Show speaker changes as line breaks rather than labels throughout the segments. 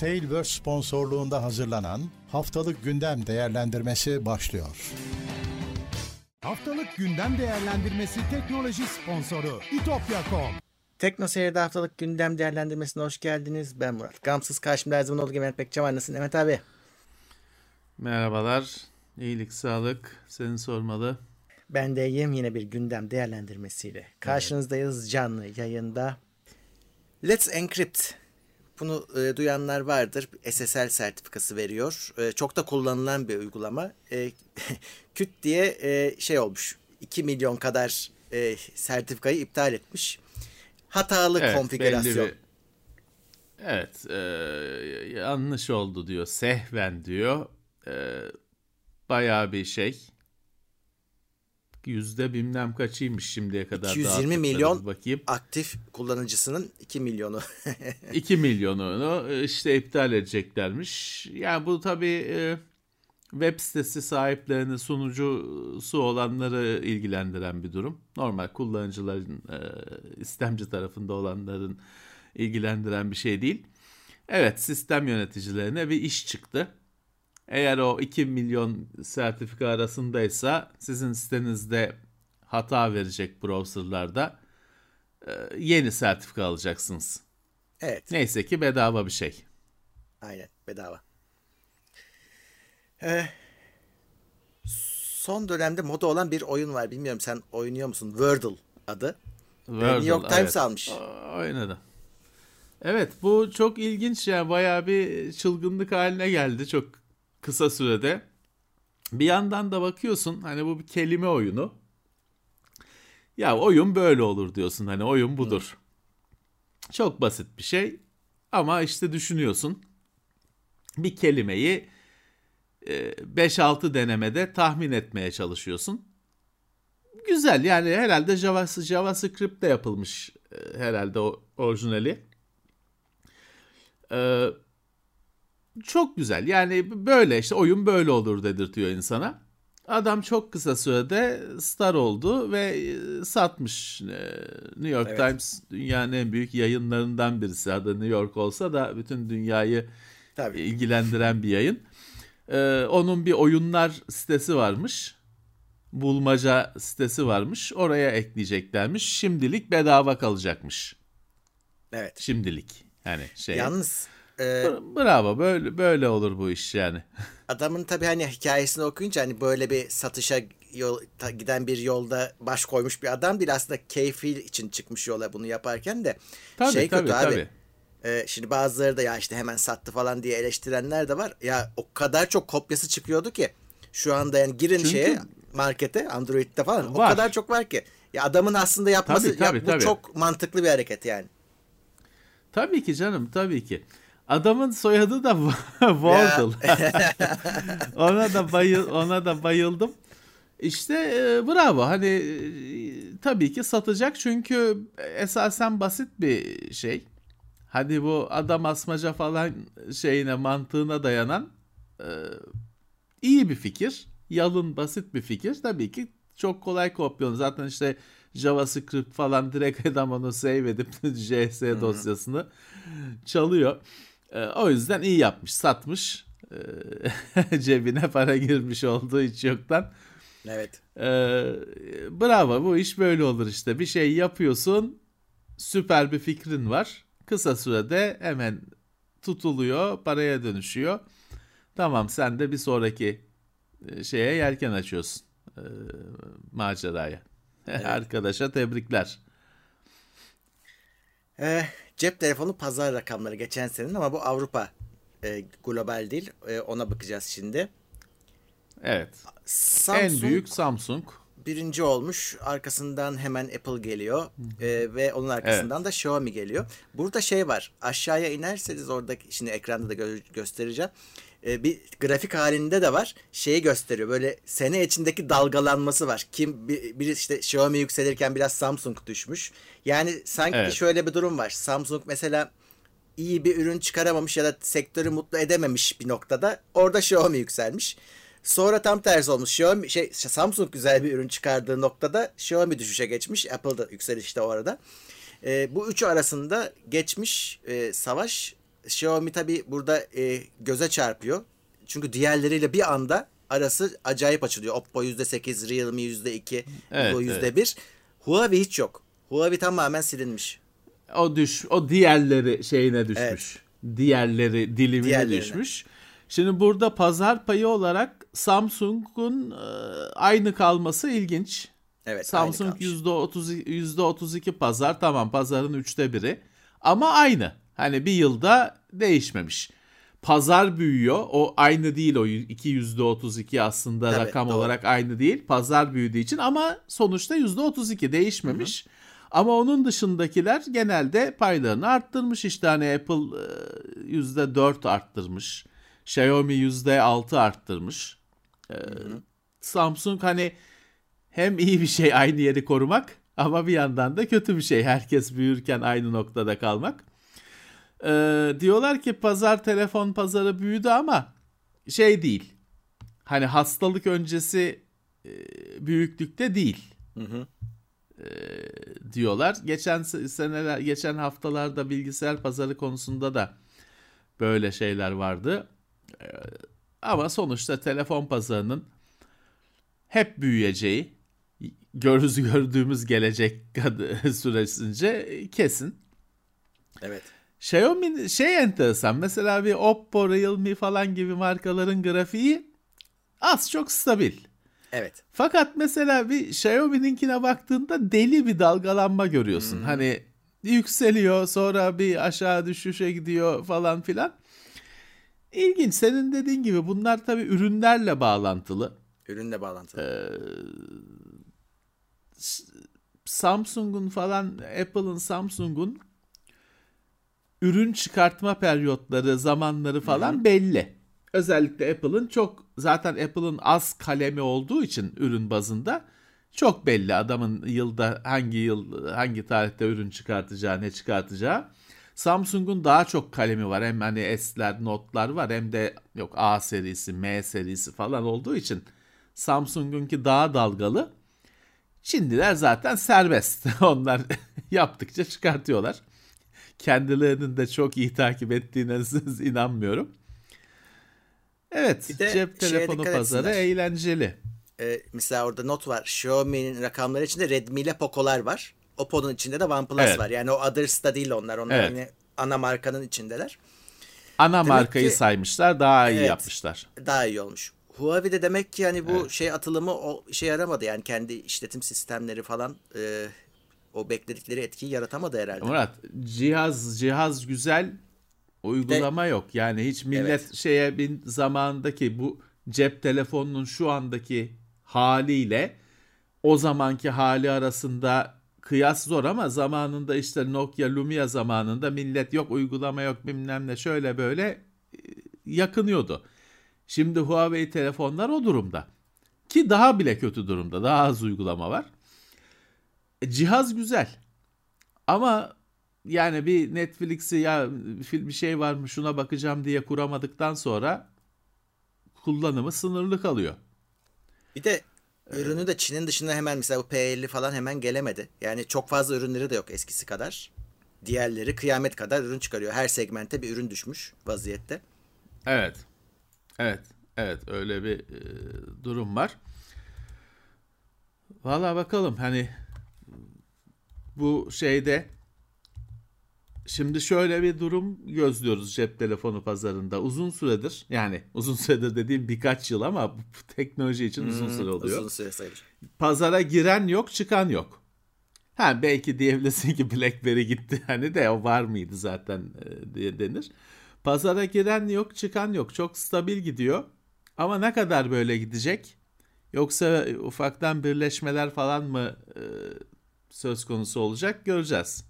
Tailverse sponsorluğunda hazırlanan Haftalık Gündem Değerlendirmesi başlıyor.
Haftalık gündem değerlendirmesi teknoloji sponsoru itopya.com
Tekno Seyir'de haftalık gündem değerlendirmesine hoş geldiniz. Ben Murat. Gamsız karşımda her zaman olduğu gibi Mehmet Bekçam var. Nasılsın Mehmet abi?
Merhabalar. İyilik, sağlık. Seni sormalı.
Ben de iyiyim yine bir gündem değerlendirmesiyle. Karşınızdayız canlı yayında. Let's Encrypt. Bunu e, duyanlar vardır. SSL sertifikası veriyor. E, çok da kullanılan bir uygulama. E, küt diye e, şey olmuş. 2 milyon kadar e, sertifikayı iptal etmiş. Hatalı
Evet,
konfigürasyon.
bir- Evet. e, yanlış oldu diyor. Sehven diyor. E, bayağı bir şey. Yüzde bilmem kaçıymış şimdiye kadar.
220
dağıttıkları.
milyon
Bakayım.
aktif kullanıcısının 2 milyonu.
2 milyonunu işte iptal edeceklermiş. Yani bu tabii e, web sitesi sahiplerini sunucusu olanları ilgilendiren bir durum. Normal kullanıcıların e, istemci tarafında olanların ilgilendiren bir şey değil. Evet sistem yöneticilerine bir iş çıktı. Eğer o 2 milyon sertifika arasındaysa sizin sitenizde hata verecek browserlarda e, yeni sertifika alacaksınız.
evet.
Neyse ki bedava bir şey.
Aynen bedava. Ee, son dönemde moda olan bir oyun var. Bilmiyorum sen oynuyor musun? Wordle adı.
Wordle,
New York Times
evet.
almış.
O- Oynadı. Evet bu çok ilginç yani bayağı bir çılgınlık haline geldi çok kısa sürede. Bir yandan da bakıyorsun hani bu bir kelime oyunu. Ya oyun böyle olur diyorsun hani oyun budur. Çok basit bir şey ama işte düşünüyorsun. Bir kelimeyi e, 5-6 denemede tahmin etmeye çalışıyorsun. Güzel yani herhalde Java, JavaScript'te yapılmış e, herhalde o orijinali. Ee, çok güzel yani böyle işte oyun böyle olur dedirtiyor insana. Adam çok kısa sürede star oldu ve e, satmış. Ee, New York
Evet.
Times dünyanın en büyük yayınlarından birisi. Adı New York olsa da bütün dünyayı
Tabii.
ilgilendiren bir yayın. Ee, onun bir oyunlar sitesi varmış. Bulmaca sitesi varmış. Oraya ekleyeceklermiş. Şimdilik bedava kalacakmış.
Evet.
Şimdilik. Yani şey.
Yalnız e,
Bravo. Böyle böyle olur bu iş yani.
adamın tabii hani hikayesini okuyunca hani böyle bir satışa yol, ta- giden bir yolda baş koymuş bir adam değil aslında keyfi için çıkmış yola bunu yaparken de
Tabii
şey
tabii
kötü abi.
tabii.
Ee, şimdi bazıları da ya işte hemen sattı falan diye eleştirenler de var. Ya o kadar çok kopyası çıkıyordu ki şu anda yani girin
Çünkü-
şeye markete Android'de falan o
Var.
kadar çok var ki. Ya adamın aslında yapması
Tabii, tabii,
ya bu
tabii.
çok mantıklı bir hareket yani.
Tabii ki canım tabii ki. Adamın soyadı da Wardle. ona da bayıl ona da bayıldım. İşte e, bravo. Hani e, tabii ki satacak çünkü esasen basit bir şey. Hadi bu adam asmaca falan şeyine mantığına dayanan e, iyi bir fikir. Yalın basit bir fikir. Tabii ki çok kolay kopyalanır. Zaten işte JavaScript falan direkt adam onu save edip JS dosyasını çalıyor. E, o yüzden iyi yapmış. Satmış. E, cebine para girmiş olduğu hiç yoktan.
Evet.
Ee, bravo bu iş böyle olur işte. Bir şey yapıyorsun süper bir fikrin var. Kısa sürede hemen tutuluyor paraya dönüşüyor. Tamam sen de bir sonraki e, şeye yelken açıyorsun e, maceraya. Arkadaşa tebrikler.
Ee, cep telefonu pazar rakamları geçen senenin ama bu Avrupa e, global değil. E, ona bakacağız şimdi.
Evet.
Samsung
en büyük Samsung.
birinci olmuş. Arkasından hemen Apple geliyor. Ee, ve onun arkasından da Xiaomi geliyor. Burada şey var. Aşağıya inerseniz orada şimdi ekranda da gö- göstereceğim. Ee, bir grafik halinde de var. Şeyi gösteriyor. Böyle sene içindeki dalgalanması var. Kim bir, biri işte Xiaomi yükselirken biraz Samsung düşmüş. Yani sanki
Evet.
şöyle bir durum var. Samsung mesela iyi bir ürün çıkaramamış ya da sektörü mutlu edememiş bir noktada. Orada Xiaomi yükselmiş. Sonra tam tersi olmuş. Xiaomi şey Samsung güzel bir ürün çıkardığı noktada Xiaomi düşüşe geçmiş. Apple da yükselişte o arada. Ee, bu üçü arasında geçmiş e, savaş Xiaomi tabi burada e, göze çarpıyor. Çünkü diğerleriyle bir anda arası acayip açılıyor. Oppo %8, Realme %2,
Evet,
Vivo %1. Huawei hiç yok. Huawei tamamen silinmiş.
O düş, o diğerleri şeyine düşmüş. Diğerleri dilimine
Diğerlerine.
düşmüş. Şimdi burada pazar payı olarak Samsung'un e, aynı kalması ilginç.
Evet.
Samsung
aynı kalmış.
%30 %32 pazar tamam pazarın üçte biri ama aynı. Hani bir yılda değişmemiş. Pazar büyüyor. O aynı değil o 2 %32 aslında
Tabii,
rakam
doğru.
olarak aynı değil. Pazar büyüdüğü için ama sonuçta %32 değişmemiş. Ama onun dışındakiler genelde paylarını arttırmış. İşte hani Apple e, %4 arttırmış. Xiaomi %6 arttırmış. E, Samsung hani hem iyi bir şey aynı yeri korumak ama bir yandan da kötü bir şey. Herkes büyürken aynı noktada kalmak. Ee, diyorlar ki pazar telefon pazarı büyüdü ama şey değil. Hani hastalık öncesi e, büyüklükte değil. Ee, diyorlar. Geçen se- seneler, geçen haftalarda bilgisayar pazarı konusunda da böyle şeyler vardı. Ee, ama sonuçta telefon pazarının hep büyüyeceği, görüz gördüğümüz gelecek süresince kesin.
Evet.
Xiaomi şey enteresan. Mesela bir Oppo, Realme falan gibi markaların grafiği az çok stabil.
Evet.
Fakat mesela bir Xiaomi'ninkine baktığında deli bir dalgalanma görüyorsun. Hani yükseliyor sonra bir aşağı düşüşe gidiyor falan filan. İlginç. Senin dediğin gibi bunlar tabii ürünlerle bağlantılı.
Ürünle bağlantılı.
Samsung'un falan Apple'ın Samsung'un ürün çıkartma periyotları, zamanları falan belli. Özellikle Apple'ın çok zaten Apple'ın az kalemi olduğu için ürün bazında çok belli adamın yılda hangi yıl hangi tarihte ürün çıkartacağı, ne çıkartacağı. Samsung'un daha çok kalemi var. Hem hani S'ler, Note'lar var hem de yok A serisi, M serisi falan olduğu için Samsung'unki daha dalgalı. Şimdiler zaten serbest. Onlar yaptıkça çıkartıyorlar. Kendilerinin de çok iyi takip ettiğine inanmıyorum. Evet, cep telefonu pazarı
etsinler.
eğlenceli.
Ee, mesela orada not var. Xiaomi'nin rakamları içinde Redmi ile Poco'lar var. Oppo'nun içinde de OnePlus
Evet.
var. Yani o Others'ta değil onlar. Onlar
Evet.
yine ana markanın içindeler.
Ana
Demek
markayı
ki-
saymışlar, daha iyi
Evet.
yapmışlar.
Daha iyi olmuş. Huawei'de demek ki yani bu şey atılımı o işe yaramadı. Yani kendi işletim sistemleri falan e, o bekledikleri etkiyi yaratamadı herhalde.
Murat, cihaz cihaz güzel, uygulama yok. Yani hiç millet
Evet.
şeye bir zamandaki bu cep telefonunun şu andaki haliyle o zamanki hali arasında kıyas zor ama zamanında işte Nokia Lumia zamanında millet yok uygulama yok bilmem ne şöyle böyle e, yakınıyordu. Şimdi Huawei telefonlar o durumda. Ki daha bile kötü durumda. Daha az uygulama var. E, Cihaz güzel. Ama yani bir Netflix'i ya film bir şey var mı şuna bakacağım diye kuramadıktan sonra kullanımı sınırlı kalıyor.
Bir de ürünü de Çin'in dışında hemen mesela bu P50 falan hemen gelemedi. Yani çok fazla ürünleri de yok eskisi kadar. Diğerleri kıyamet kadar ürün çıkarıyor. Her segmente bir ürün düşmüş vaziyette.
Evet. Evet. Evet öyle bir e, durum var. Valla bakalım hani bu şeyde şimdi şöyle bir durum gözlüyoruz cep telefonu pazarında. Uzun süredir yani uzun süredir dediğim birkaç yıl ama bu teknoloji için uzun süre oluyor.
Uzun süre sayılır.
Pazara giren yok çıkan yok. Ha belki diyebilirsin ki BlackBerry gitti hani de o var mıydı zaten e, diye denir. Pazara giren yok çıkan yok çok stabil gidiyor. Ama ne kadar böyle gidecek? Yoksa ufaktan birleşmeler falan mı e, söz konusu olacak göreceğiz.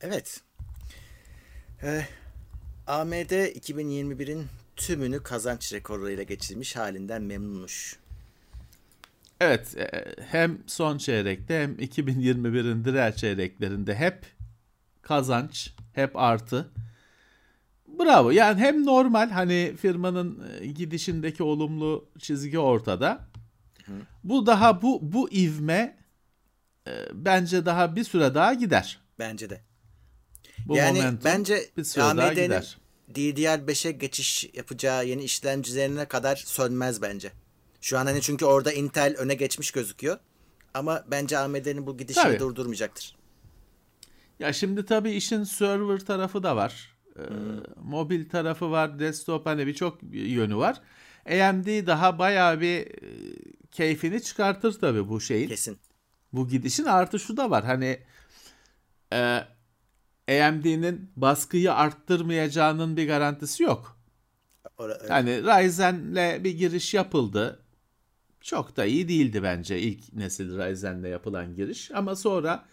Evet. Ee, AMD 2021'in tümünü kazanç rekorlarıyla geçirmiş halinden memnunmuş.
Evet e, hem son çeyrekte hem 2021'in diğer çeyreklerinde hep kazanç, hep artı. Bravo. Yani hem normal hani firmanın e, gidişindeki olumlu çizgi ortada. Bu daha bu bu ivme bence daha bir süre daha gider.
Bence de.
Bu
yani bence
bir süre daha
AMD'nin
gider.
DDR5'e geçiş yapacağı yeni işlemcilerine kadar sönmez bence. Şu an hani çünkü orada Intel öne geçmiş gözüküyor. Ama bence AMD'nin bu gidişini
Tabii.
durdurmayacaktır.
Ya şimdi tabii işin server tarafı da var. Ee, mobil tarafı var, desktop hani birçok yönü var. AMD daha bayağı bir e, keyfini çıkartır tabii bu şeyin.
Kesin.
Bu gidişin artı şu da var. Hani e, AMD'nin baskıyı arttırmayacağının bir garantisi yok.
Öyle.
Yani Ryzen'le bir giriş yapıldı. Çok da iyi değildi bence ilk nesil Ryzen'le yapılan giriş. Ama sonra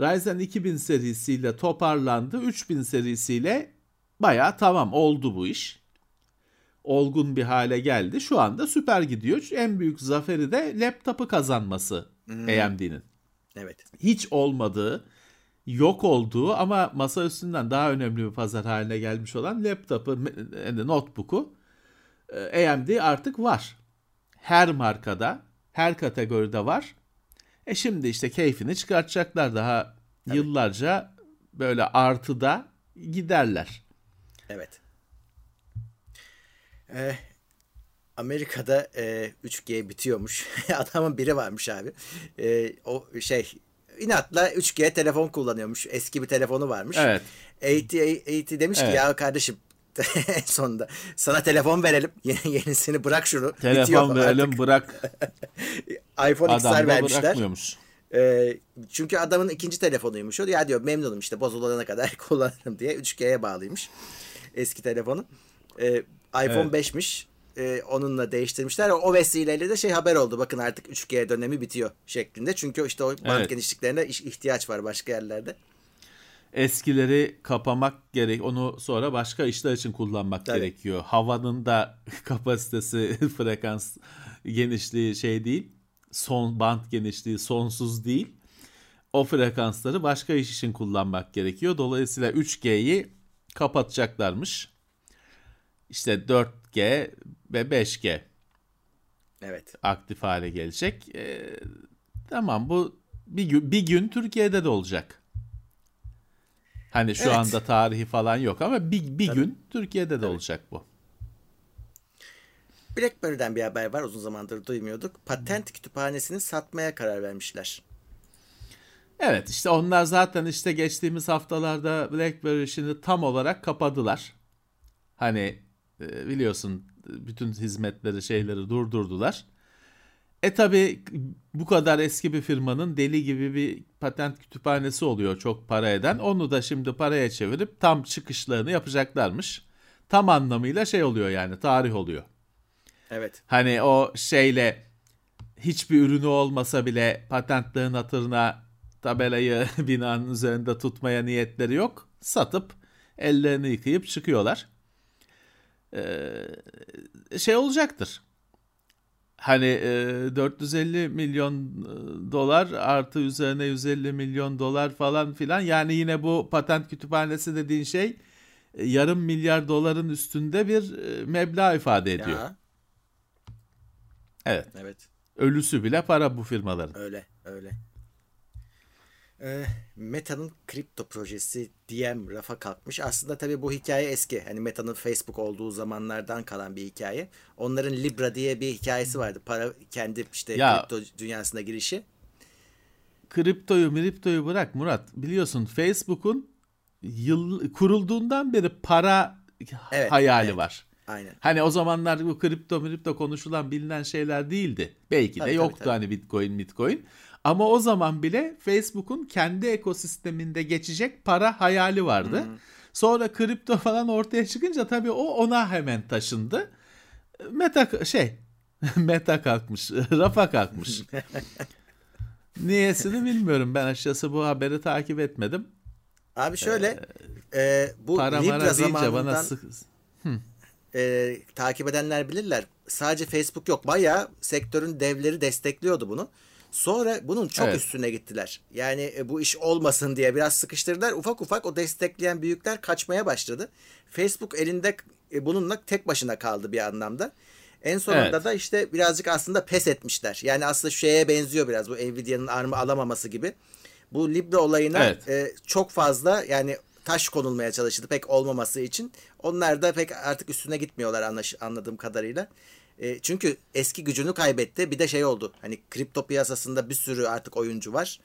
Ryzen 2000 serisiyle toparlandı. 3000 serisiyle bayağı tamam oldu bu iş. Olgun bir hale geldi. Şu anda süper gidiyor. En büyük zaferi de laptopu kazanması AMD'nin.
Evet.
Hiç olmadığı, yok olduğu ama masa üstünden daha önemli bir pazar haline gelmiş olan laptopu, notebook'u e, AMD artık var. Her markada, her kategoride var. E şimdi işte keyfini çıkartacaklar daha yıllarca böyle artıda giderler.
Evet. Ee, Amerika'da e, 3G bitiyormuş. Adamın biri varmış abi. E, o şey inatla 3G telefon kullanıyormuş. Eski bir telefonu varmış.
Evet.
AT, AT demiş ki
Evet.
ya kardeşim en sonunda sana telefon verelim. Yeni, yenisini bırak şunu.
Telefon
Bitiyor
verelim
artık.
bırak
iPhone XR
adam da
vermişler.
bırakmıyormuş.
Ee, çünkü adamın ikinci telefonuymuş o. Ya diyor memnunum işte bozulana kadar kullanırım diye 3G'ye bağlıymış eski telefonu. Ee, iPhone
Evet.
5'miş. Ee, onunla değiştirmişler. O vesileyle de şey haber oldu. Bakın artık 3G dönemi bitiyor şeklinde. Çünkü işte o band
Evet.
genişliklerine iş- ihtiyaç var başka yerlerde.
Eskileri kapamak gerek. Onu sonra başka işler için kullanmak
Tabii.
gerekiyor. Havanın da kapasitesi, frekans genişliği şey değil. Son band genişliği sonsuz değil. O frekansları başka iş için kullanmak gerekiyor. Dolayısıyla 3G'yi kapatacaklarmış. İşte 4G ve 5G
Evet.
aktif hale gelecek. Ee, tamam bu bir gün, bir gün Türkiye'de de olacak. Hani şu
Evet.
anda tarihi falan yok ama bir, bir
Tabii.
gün Türkiye'de de olacak bu.
BlackBerry'den bir haber var. Uzun zamandır duymuyorduk. Patent kütüphanesini satmaya karar vermişler.
Evet işte onlar zaten işte geçtiğimiz haftalarda BlackBerry işini tam olarak kapadılar. Hani e, biliyorsun bütün hizmetleri şeyleri durdurdular. E tabi bu kadar eski bir firmanın deli gibi bir patent kütüphanesi oluyor çok para eden. Onu da şimdi paraya çevirip tam çıkışlarını yapacaklarmış. Tam anlamıyla şey oluyor yani tarih oluyor.
Evet.
Hani o şeyle hiçbir ürünü olmasa bile patentlerin hatırına tabelayı binanın üzerinde tutmaya niyetleri yok. Satıp ellerini yıkayıp çıkıyorlar. Ee, şey olacaktır. Hani e, 450 milyon e, dolar artı üzerine 150 milyon dolar falan filan. Yani yine bu patent kütüphanesi dediğin şey e, yarım milyar doların üstünde bir e, meblağ ifade ediyor.
Ya,
Evet.
evet.
Ölüsü bile para bu firmaların.
Öyle, öyle. Ee, Meta'nın kripto projesi DM rafa kalkmış. Aslında tabii bu hikaye eski. Hani Meta'nın Facebook olduğu zamanlardan kalan bir hikaye. Onların Libra diye bir hikayesi vardı. Para kendi işte
Ya-
kripto dünyasına girişi.
Kriptoyu miriptoyu bırak Murat. Biliyorsun Facebook'un yıl kurulduğundan beri para
Evet,
hayali
evet.
var.
Aynen.
Hani o zamanlar bu kripto miripto konuşulan bilinen şeyler değildi. Belki
Tabii,
de
tabii,
yoktu
tabii.
hani bitcoin bitcoin. Ama o zaman bile Facebook'un kendi ekosisteminde geçecek para hayali vardı. Sonra kripto falan ortaya çıkınca tabii o ona hemen taşındı. Meta şey meta kalkmış, rafa kalkmış. Niyesini bilmiyorum ben açıkçası bu haberi takip etmedim.
Abi şöyle e, bu
Para
Libra
deyince bana
zamanından
sık...
e, takip edenler bilirler. Sadece Facebook yok. Bayağı sektörün devleri destekliyordu bunu. Sonra bunun çok
Evet.
üstüne gittiler. Yani e, bu iş olmasın diye biraz sıkıştırdılar. Ufak ufak o destekleyen büyükler kaçmaya başladı. Facebook elinde e, bununla tek başına kaldı bir anlamda. En sonunda
Evet.
da işte birazcık aslında pes etmişler. Yani aslında şeye benziyor biraz bu Nvidia'nın ARM'ı alamaması gibi. Bu Libra olayına
Evet.
e, çok fazla yani taş konulmaya çalışıldı pek olmaması için. Onlar da pek artık üstüne gitmiyorlar anlaş, anladığım kadarıyla. E, çünkü eski gücünü kaybetti. Bir de şey oldu. Hani kripto piyasasında bir sürü artık oyuncu var.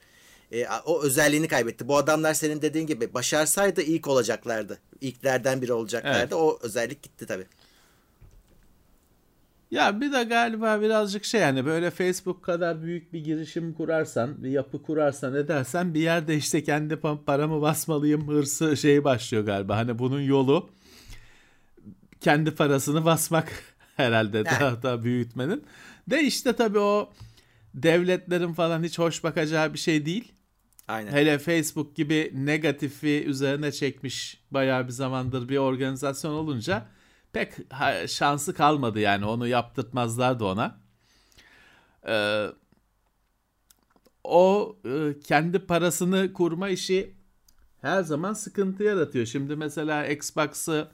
E, o özelliğini kaybetti. Bu adamlar senin dediğin gibi başarsaydı ilk olacaklardı. İlklerden biri olacaklardı. Evet. O özellik gitti tabii.
Ya bir de galiba birazcık şey yani böyle Facebook kadar büyük bir girişim kurarsan, bir yapı kurarsan edersen bir yerde işte kendi paramı basmalıyım hırsı şeyi başlıyor galiba. Hani bunun yolu kendi parasını basmak herhalde daha da büyütmenin. De işte tabii o devletlerin falan hiç hoş bakacağı bir şey değil. Aynen. Hele Facebook gibi negatifi üzerine çekmiş bayağı bir zamandır bir organizasyon olunca pek şansı kalmadı yani onu yaptırtmazlardı ona. Ee, o e, kendi parasını kurma işi her zaman sıkıntı yaratıyor. Şimdi mesela Xbox'ı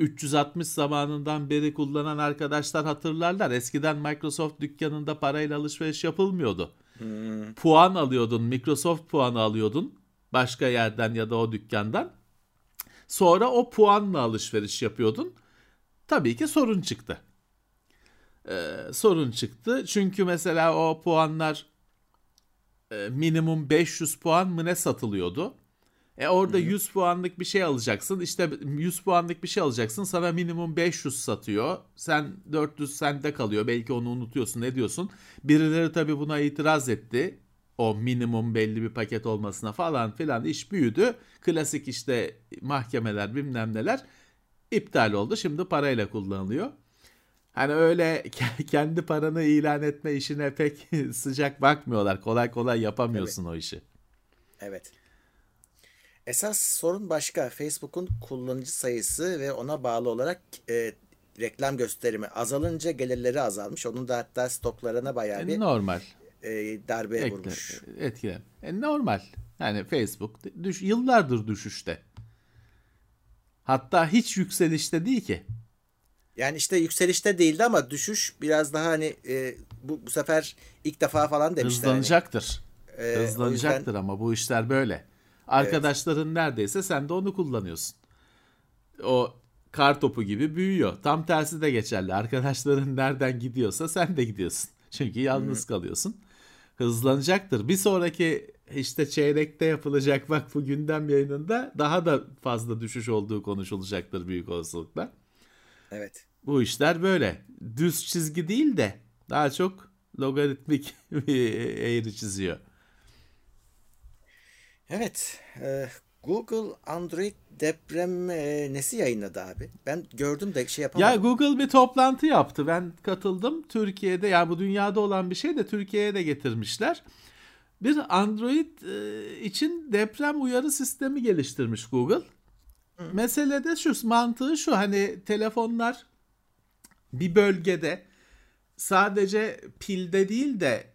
360 zamanından beri kullanan arkadaşlar hatırlarlar. Eskiden Microsoft dükkanında parayla alışveriş yapılmıyordu. Hmm. Puan alıyordun, Microsoft puanı alıyordun başka yerden ya da o dükkandan. Sonra o puanla alışveriş yapıyordun. Tabii ki sorun çıktı. Ee, sorun çıktı. Çünkü mesela o puanlar e, minimum 500 puan mı ne satılıyordu? E orada Hı-hı. 100 puanlık bir şey alacaksın. İşte 100 puanlık bir şey alacaksın. Sana minimum 500 satıyor. Sen 400 sende kalıyor. Belki onu unutuyorsun. Ne diyorsun? Birileri tabii buna itiraz etti. O minimum belli bir paket olmasına falan filan iş büyüdü. Klasik işte mahkemeler bilmem neler iptal oldu. Şimdi parayla kullanılıyor. Hani öyle kendi paranı ilan etme işine pek sıcak bakmıyorlar. Kolay kolay yapamıyorsun evet. o işi.
Evet. Esas sorun başka. Facebook'un kullanıcı sayısı ve ona bağlı olarak e, reklam gösterimi azalınca gelirleri azalmış. Onun da hatta stoklarına bayağı e, bir
normal
e, darbe Ekle, vurmuş.
Etkile. E, normal. Yani Facebook düş, yıllardır düşüşte. Hatta hiç yükselişte değil ki.
Yani işte yükselişte değildi ama düşüş biraz daha hani e, bu, bu sefer ilk defa falan demişler.
Hani. Hızlanacaktır. Hani. Ee, Hızlanacaktır yüzden... ama bu işler böyle. Arkadaşların evet. neredeyse sen de onu kullanıyorsun. O kar topu gibi büyüyor. Tam tersi de geçerli. Arkadaşların nereden gidiyorsa sen de gidiyorsun. Çünkü yalnız hmm. kalıyorsun. Hızlanacaktır. Bir sonraki işte çeyrekte yapılacak bak bu gündem yayınında daha da fazla düşüş olduğu konuşulacaktır büyük olasılıkla.
Evet.
Bu işler böyle. Düz çizgi değil de daha çok logaritmik bir eğri çiziyor.
Evet. E, Google Android deprem e, nesi yayınladı abi? Ben gördüm de şey yapamadım.
Ya Google bir toplantı yaptı. Ben katıldım. Türkiye'de yani bu dünyada olan bir şey de Türkiye'ye de getirmişler. Bir Android e, için deprem uyarı sistemi geliştirmiş Google. Hı. Mesele de şu mantığı şu hani telefonlar bir bölgede sadece pilde değil de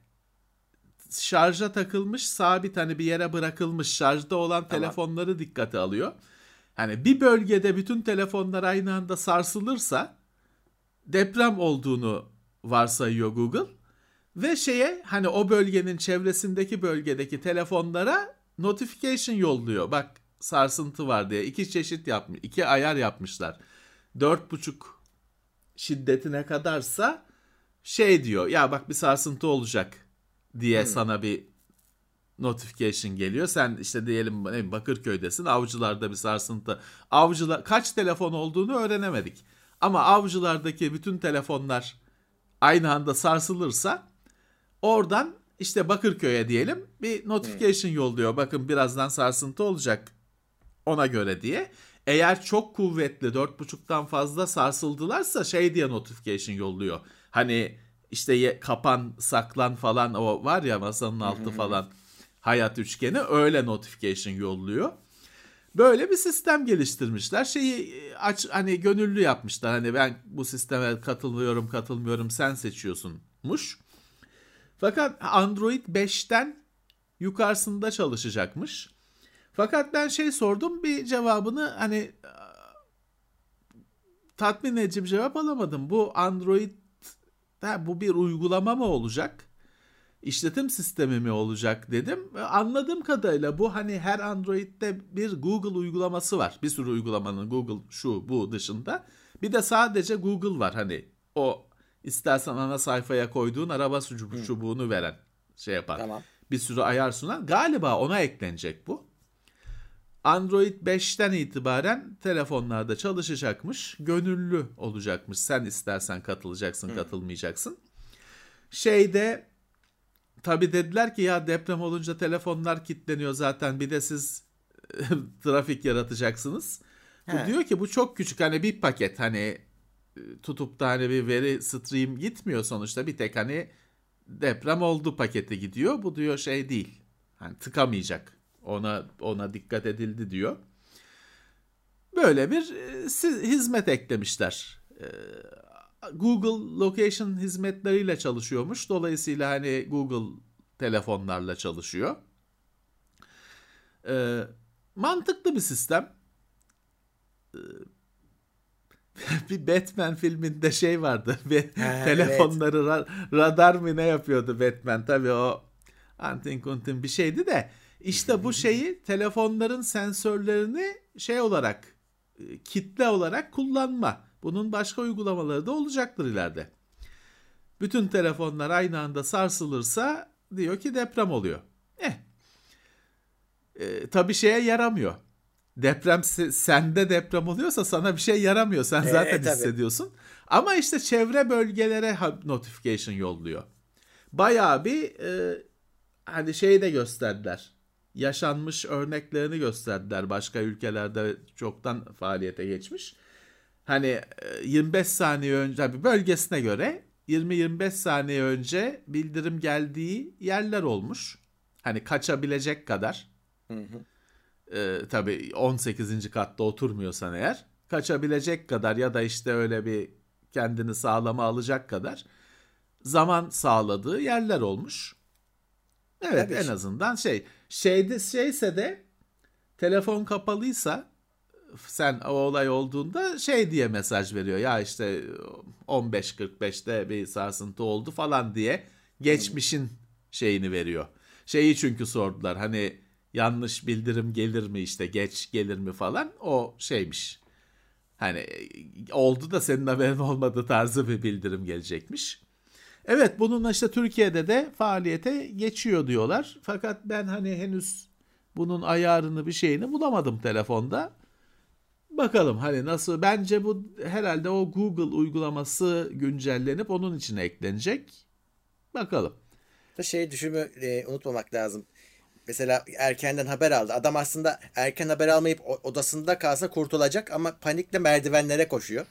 şarja takılmış sabit hani bir yere bırakılmış şarjda olan tamam. telefonları dikkate alıyor. Hani bir bölgede bütün telefonlar aynı anda sarsılırsa deprem olduğunu varsayıyor Google. Ve şeye hani o bölgenin çevresindeki bölgedeki telefonlara notification yolluyor. Bak sarsıntı var diye iki çeşit yapmış, iki ayar yapmışlar. Dört buçuk şiddetine kadarsa şey diyor ya bak bir sarsıntı olacak diye hmm. sana bir notification geliyor. Sen işte diyelim Bakırköy'desin. Avcılarda bir sarsıntı. Avcılar kaç telefon olduğunu öğrenemedik. Ama avcılardaki bütün telefonlar aynı anda sarsılırsa oradan işte Bakırköy'e diyelim bir notification hmm. yolluyor. Bakın birazdan sarsıntı olacak ona göre diye. Eğer çok kuvvetli 4.5'tan fazla sarsıldılarsa şey diye notification yolluyor. Hani işte kapan saklan falan o var ya masanın altı falan hayat üçgeni öyle notification yolluyor. Böyle bir sistem geliştirmişler. Şeyi e, aç hani gönüllü yapmışlar. Hani ben bu sisteme katılmıyorum, katılmıyorum sen seçiyorsunmuş. Fakat Android 5'ten yukarısında çalışacakmış. Fakat ben şey sordum bir cevabını hani tatmin edici bir cevap alamadım. Bu Android ha, bu bir uygulama mı olacak? işletim sistemi mi olacak dedim. Anladığım kadarıyla bu hani her Android'de bir Google uygulaması var. Bir sürü uygulamanın Google şu bu dışında. Bir de sadece Google var hani o istersen ana sayfaya koyduğun araba çubuğunu veren şey yapar.
Tamam.
Bir sürü ayar sunan. Galiba ona eklenecek bu. Android 5'ten itibaren telefonlarda çalışacakmış. Gönüllü olacakmış. Sen istersen katılacaksın, katılmayacaksın. Şeyde tabi dediler ki ya deprem olunca telefonlar kilitleniyor zaten. Bir de siz trafik yaratacaksınız. Bu diyor ki bu çok küçük hani bir paket hani tutup da hani bir veri stream gitmiyor sonuçta bir tek hani deprem oldu paketi gidiyor. Bu diyor şey değil. Hani tıkamayacak. Ona ona dikkat edildi diyor. Böyle bir e, hizmet eklemişler. E, Google Location hizmetleriyle çalışıyormuş. Dolayısıyla hani Google telefonlarla çalışıyor. E, mantıklı bir sistem. E, bir Batman filminde şey vardı. Ve
Ha,
telefonları ra- radar mı ne yapıyordu Batman? Tabii o antin kuntin bir şeydi de işte bu şeyi telefonların sensörlerini şey olarak e, kitle olarak kullanma. Bunun başka uygulamaları da olacaktır ileride. Bütün telefonlar aynı anda sarsılırsa diyor ki deprem oluyor. Eh. E, tabii şeye yaramıyor. Deprem se- sende deprem oluyorsa sana bir şey yaramıyor. Sen
Ee,
zaten
tabii.
hissediyorsun. Ama işte çevre bölgelere notification yolluyor. Bayağı bir e, hani şey de gösterdiler. Yaşanmış örneklerini gösterdiler. Başka ülkelerde çoktan faaliyete geçmiş. Hani e, 25 saniye önce tabii bölgesine göre 20-25 saniye önce bildirim geldiği yerler olmuş. Hani kaçabilecek kadar. Ee, tabii 18. katta oturmuyorsan eğer kaçabilecek kadar ya da işte öyle bir kendini sağlama alacak kadar zaman sağladığı yerler olmuş. Evet
Tabii.
en azından şey şeyde şeyse de telefon kapalıysa sen o olay olduğunda şey diye mesaj veriyor. Ya işte 15.45'te bir sarsıntı oldu falan diye geçmişin şeyini veriyor. Şeyi çünkü sordular hani yanlış bildirim gelir mi işte geç gelir mi falan o şeymiş. Hani oldu da senin haberin olmadığı tarzı bir bildirim gelecekmiş. Evet bununla işte Türkiye'de de faaliyete geçiyor diyorlar. Fakat ben hani henüz bunun ayarını bir şeyini bulamadım telefonda. Bakalım hani nasıl bence bu herhalde o Google uygulaması güncellenip onun içine eklenecek. Bakalım.
Da şey düşünme e, unutmamak lazım. Mesela erkenden haber aldı. Adam aslında erken haber almayıp odasında kalsa kurtulacak ama panikle merdivenlere koşuyor.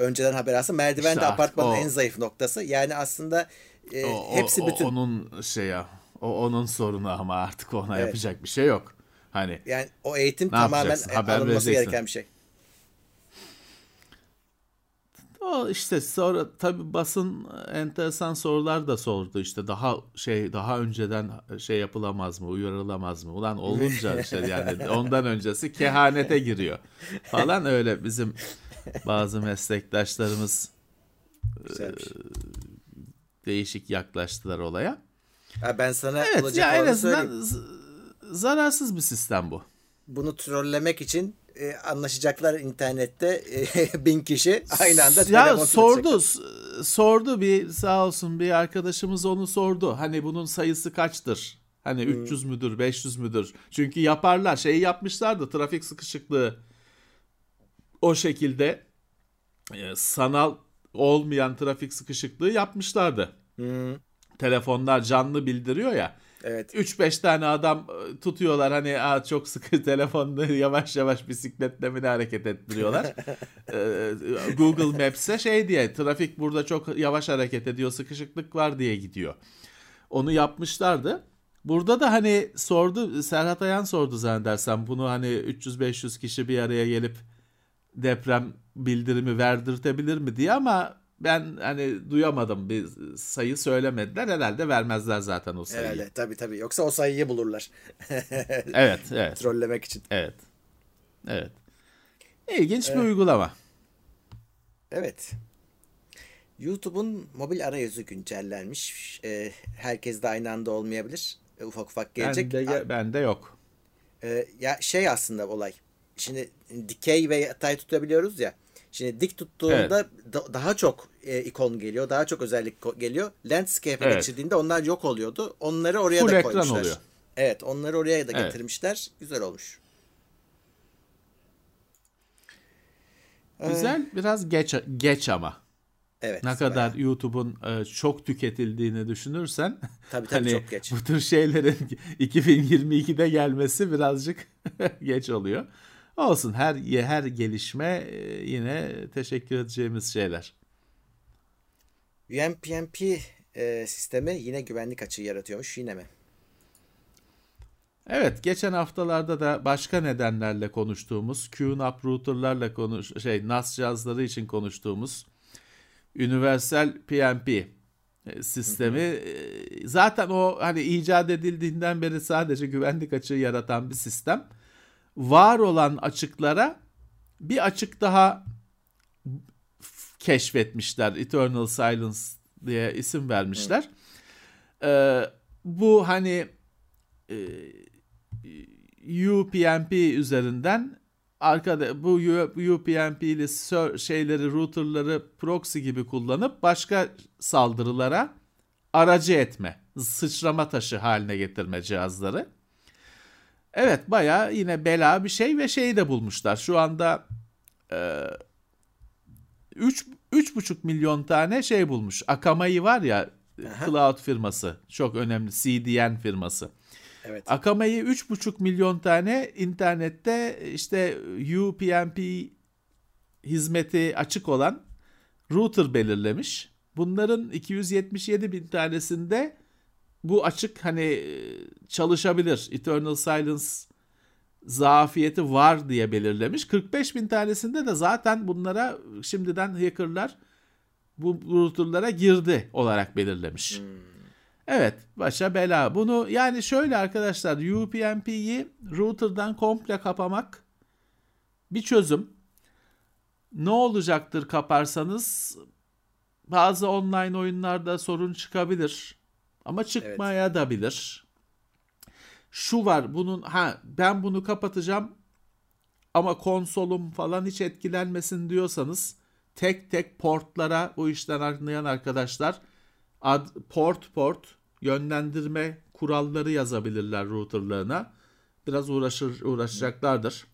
Önceden haber alsa merdiven
İşte
de apartmanın
o-
en zayıf noktası. Yani aslında e,
O- o-
hepsi
o-
bütün.
onun şey ya. O onun sorunu ama artık ona
Evet.
yapacak bir şey yok. Hani
Yani o eğitim
Ne
tamamen
yapacaksın? Haber
alınması
vereceksin.
gereken bir şey.
O işte sonra tabii basın enteresan sorular da sordu işte daha şey daha önceden şey yapılamaz mı uyarılamaz mı ulan olunca işte yani ondan öncesi kehanete giriyor falan öyle bizim bazı meslektaşlarımız
Güzelmiş.
değişik yaklaştılar olaya.
Ha, ben sana
Evet
olacak
ya en azından
söyleyeyim.
zararsız bir sistem bu.
Bunu trollemek için e, anlaşacaklar internette e, bin kişi aynı anda
ya sordu s- sordu bir sağ olsun bir arkadaşımız onu sordu. Hani bunun sayısı kaçtır? Hani 300 müdür, 500 müdür? Çünkü yaparlar. Şeyi yapmışlardı. Trafik sıkışıklığı o şekilde e, sanal olmayan trafik sıkışıklığı yapmışlardı. Telefonlar canlı bildiriyor ya.
Evet.
3-5 tane adam e, tutuyorlar hani Aa, çok sıkı telefonla yavaş yavaş bisikletle mi ne hareket ettiriyorlar. Ee, Google Maps'e şey diye trafik burada çok yavaş hareket ediyor sıkışıklık var diye gidiyor. Onu yapmışlardı. Burada da hani sordu Serhat Ayan sordu zannedersem bunu hani 300-500 kişi bir araya gelip deprem bildirimi verdirtebilir mi diye ama ben hani duyamadım bir sayı söylemediler herhalde vermezler zaten o sayıyı.
Herhalde tabii tabii. Yoksa o sayıyı bulurlar.
Evet, evet,
Trollemek için.
evet. Evet. İlginç bir uygulama.
Evet. YouTube'un mobil arayüzü güncellenmiş. E, herkes de aynı anda olmayabilir. E, ufak ufak gelecek.
Bende, bende yok.
E, ya şey aslında olay. Şimdi dikey ve yatay tutabiliyoruz ya. Şimdi dik tuttuğunda evet. da, daha çok e, ikon geliyor. Daha çok özellik geliyor. Landscape'e evet. geçirdiğinde onlar yok oluyordu. Onları oraya
Full
da
koymuşlar. Oluyor.
Evet onları oraya da getirmişler. Evet. Güzel olmuş.
Güzel biraz geç geç ama.
Evet.
Ne kadar bayağı. YouTube'un e, çok tüketildiğini düşünürsen
tabii, tabii, hani çok geç.
bu tür şeylerin 2022'de gelmesi birazcık geç oluyor. Olsun her her gelişme e, yine teşekkür edeceğimiz şeyler.
UMPnP e, sistemi yine güvenlik açığı yaratıyormuş yine mi?
Evet, geçen haftalarda da başka nedenlerle konuştuğumuz, QNAP router'larla konuş şey NAS cihazları için konuştuğumuz Universal PnP e, sistemi e, zaten o hani icat edildiğinden beri sadece güvenlik açığı yaratan bir sistem. Var olan açıklara bir açık daha keşfetmişler. Eternal Silence diye isim vermişler. Ee, bu hani e, UPnP üzerinden arkada bu UPnP'li şeyleri routerları proxy gibi kullanıp başka saldırılara aracı etme, sıçrama taşı haline getirme cihazları. Evet baya yine bela bir şey ve şeyi de bulmuşlar. Şu anda e, 3 3,5 milyon tane şey bulmuş. Akamai var ya Aha. cloud firması. Çok önemli CDN firması.
Evet.
Akamai'yi 3,5 milyon tane internette işte UPnP hizmeti açık olan router belirlemiş. Bunların 277 bin tanesinde bu açık hani çalışabilir. Eternal Silence zafiyeti var diye belirlemiş. 45 bin tanesinde de zaten bunlara şimdiden hackerlar bu routerlara girdi olarak belirlemiş. Hmm. Evet başa bela. Bunu yani şöyle arkadaşlar UPnP'yi router'dan komple kapamak bir çözüm. Ne olacaktır kaparsanız bazı online oyunlarda sorun çıkabilir. Ama çıkmaya evet. da bilir. Şu var bunun ha ben bunu kapatacağım ama konsolum falan hiç etkilenmesin diyorsanız tek tek portlara bu işten anlayan arkadaşlar ad, port port yönlendirme kuralları yazabilirler routerlarına. Biraz uğraşır uğraşacaklardır.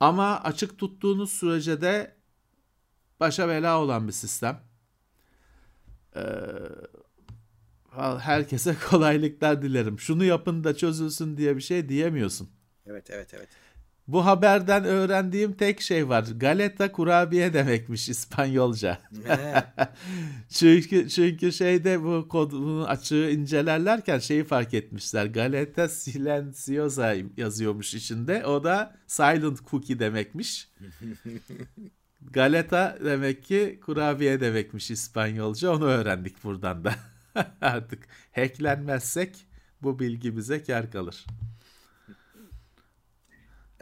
Ama açık tuttuğunuz sürece de başa bela olan bir sistem. Ee, herkese kolaylıklar dilerim. Şunu yapın da çözülsün diye bir şey diyemiyorsun.
Evet evet evet.
Bu haberden öğrendiğim tek şey var. Galeta kurabiye demekmiş İspanyolca. çünkü çünkü şeyde bu kodun açığı incelerlerken şeyi fark etmişler. Galeta silenciosa yazıyormuş içinde. O da silent cookie demekmiş. Galeta demek ki kurabiye demekmiş İspanyolca. Onu öğrendik buradan da. Artık hacklenmezsek bu bilgi bize kar kalır.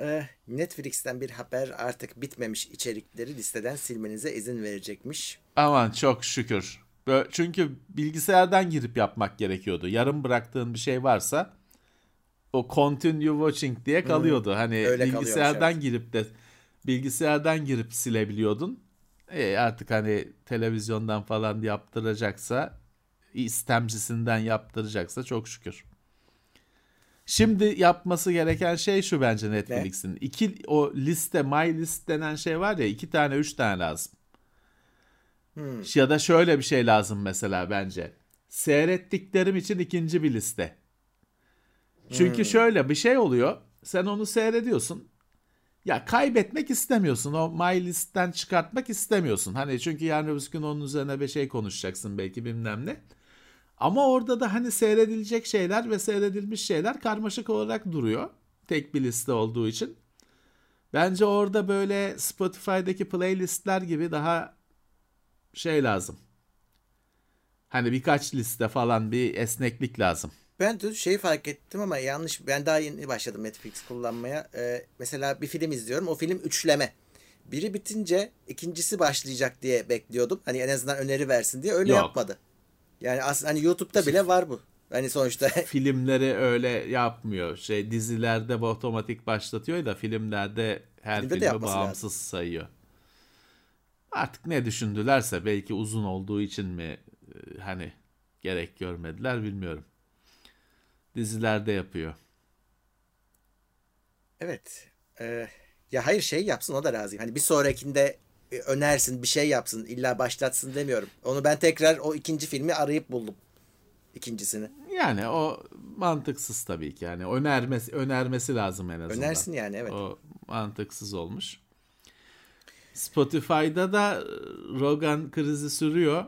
Ee, Netflix'ten bir haber artık bitmemiş içerikleri listeden silmenize izin verecekmiş.
Aman çok şükür. Çünkü bilgisayardan girip yapmak gerekiyordu. Yarım bıraktığın bir şey varsa o continue watching diye kalıyordu. Hmm, hani bilgisayardan evet. girip de bilgisayardan girip silebiliyordun. E artık hani televizyondan falan yaptıracaksa istemcisinden yaptıracaksa çok şükür. Şimdi yapması gereken şey şu bence Netflix'in. İki o liste, my list denen şey var ya iki tane üç tane lazım. Hmm. Ya da şöyle bir şey lazım mesela bence. Seyrettiklerim için ikinci bir liste. Çünkü hmm. şöyle bir şey oluyor. Sen onu seyrediyorsun. Ya kaybetmek istemiyorsun. O my list'ten çıkartmak istemiyorsun. Hani çünkü yarın öbür gün onun üzerine bir şey konuşacaksın belki bilmem ne. Ama orada da hani seyredilecek şeyler ve seyredilmiş şeyler karmaşık olarak duruyor. Tek bir liste olduğu için. Bence orada böyle Spotify'daki playlistler gibi daha şey lazım. Hani birkaç liste falan bir esneklik lazım.
Ben de şeyi fark ettim ama yanlış. Ben daha yeni başladım Netflix kullanmaya. Ee, mesela bir film izliyorum. O film üçleme. biri bitince ikincisi başlayacak diye bekliyordum. Hani en azından öneri versin diye öyle
Yok.
yapmadı. Yani aslında hani YouTube'da bile var bu. Hani sonuçta
Filmleri öyle yapmıyor. Şey dizilerde bu otomatik başlatıyor da filmlerde her
Filmde de
filmi bağımsız sayıyor. Artık ne düşündülerse belki uzun olduğu için mi e, hani gerek görmediler bilmiyorum. Dizilerde yapıyor.
evet. Ee, ya hayır şey yapsın o da razıyım. Hani bir sonrakinde önersin bir şey yapsın illa başlatsın demiyorum. Onu ben tekrar o ikinci filmi arayıp buldum. İkincisini.
Yani o mantıksız tabii ki. Yani önermesi önermesi lazım en azından.
Önersin yani evet.
O mantıksız olmuş. Spotify'da da e, Rogan krizi sürüyor.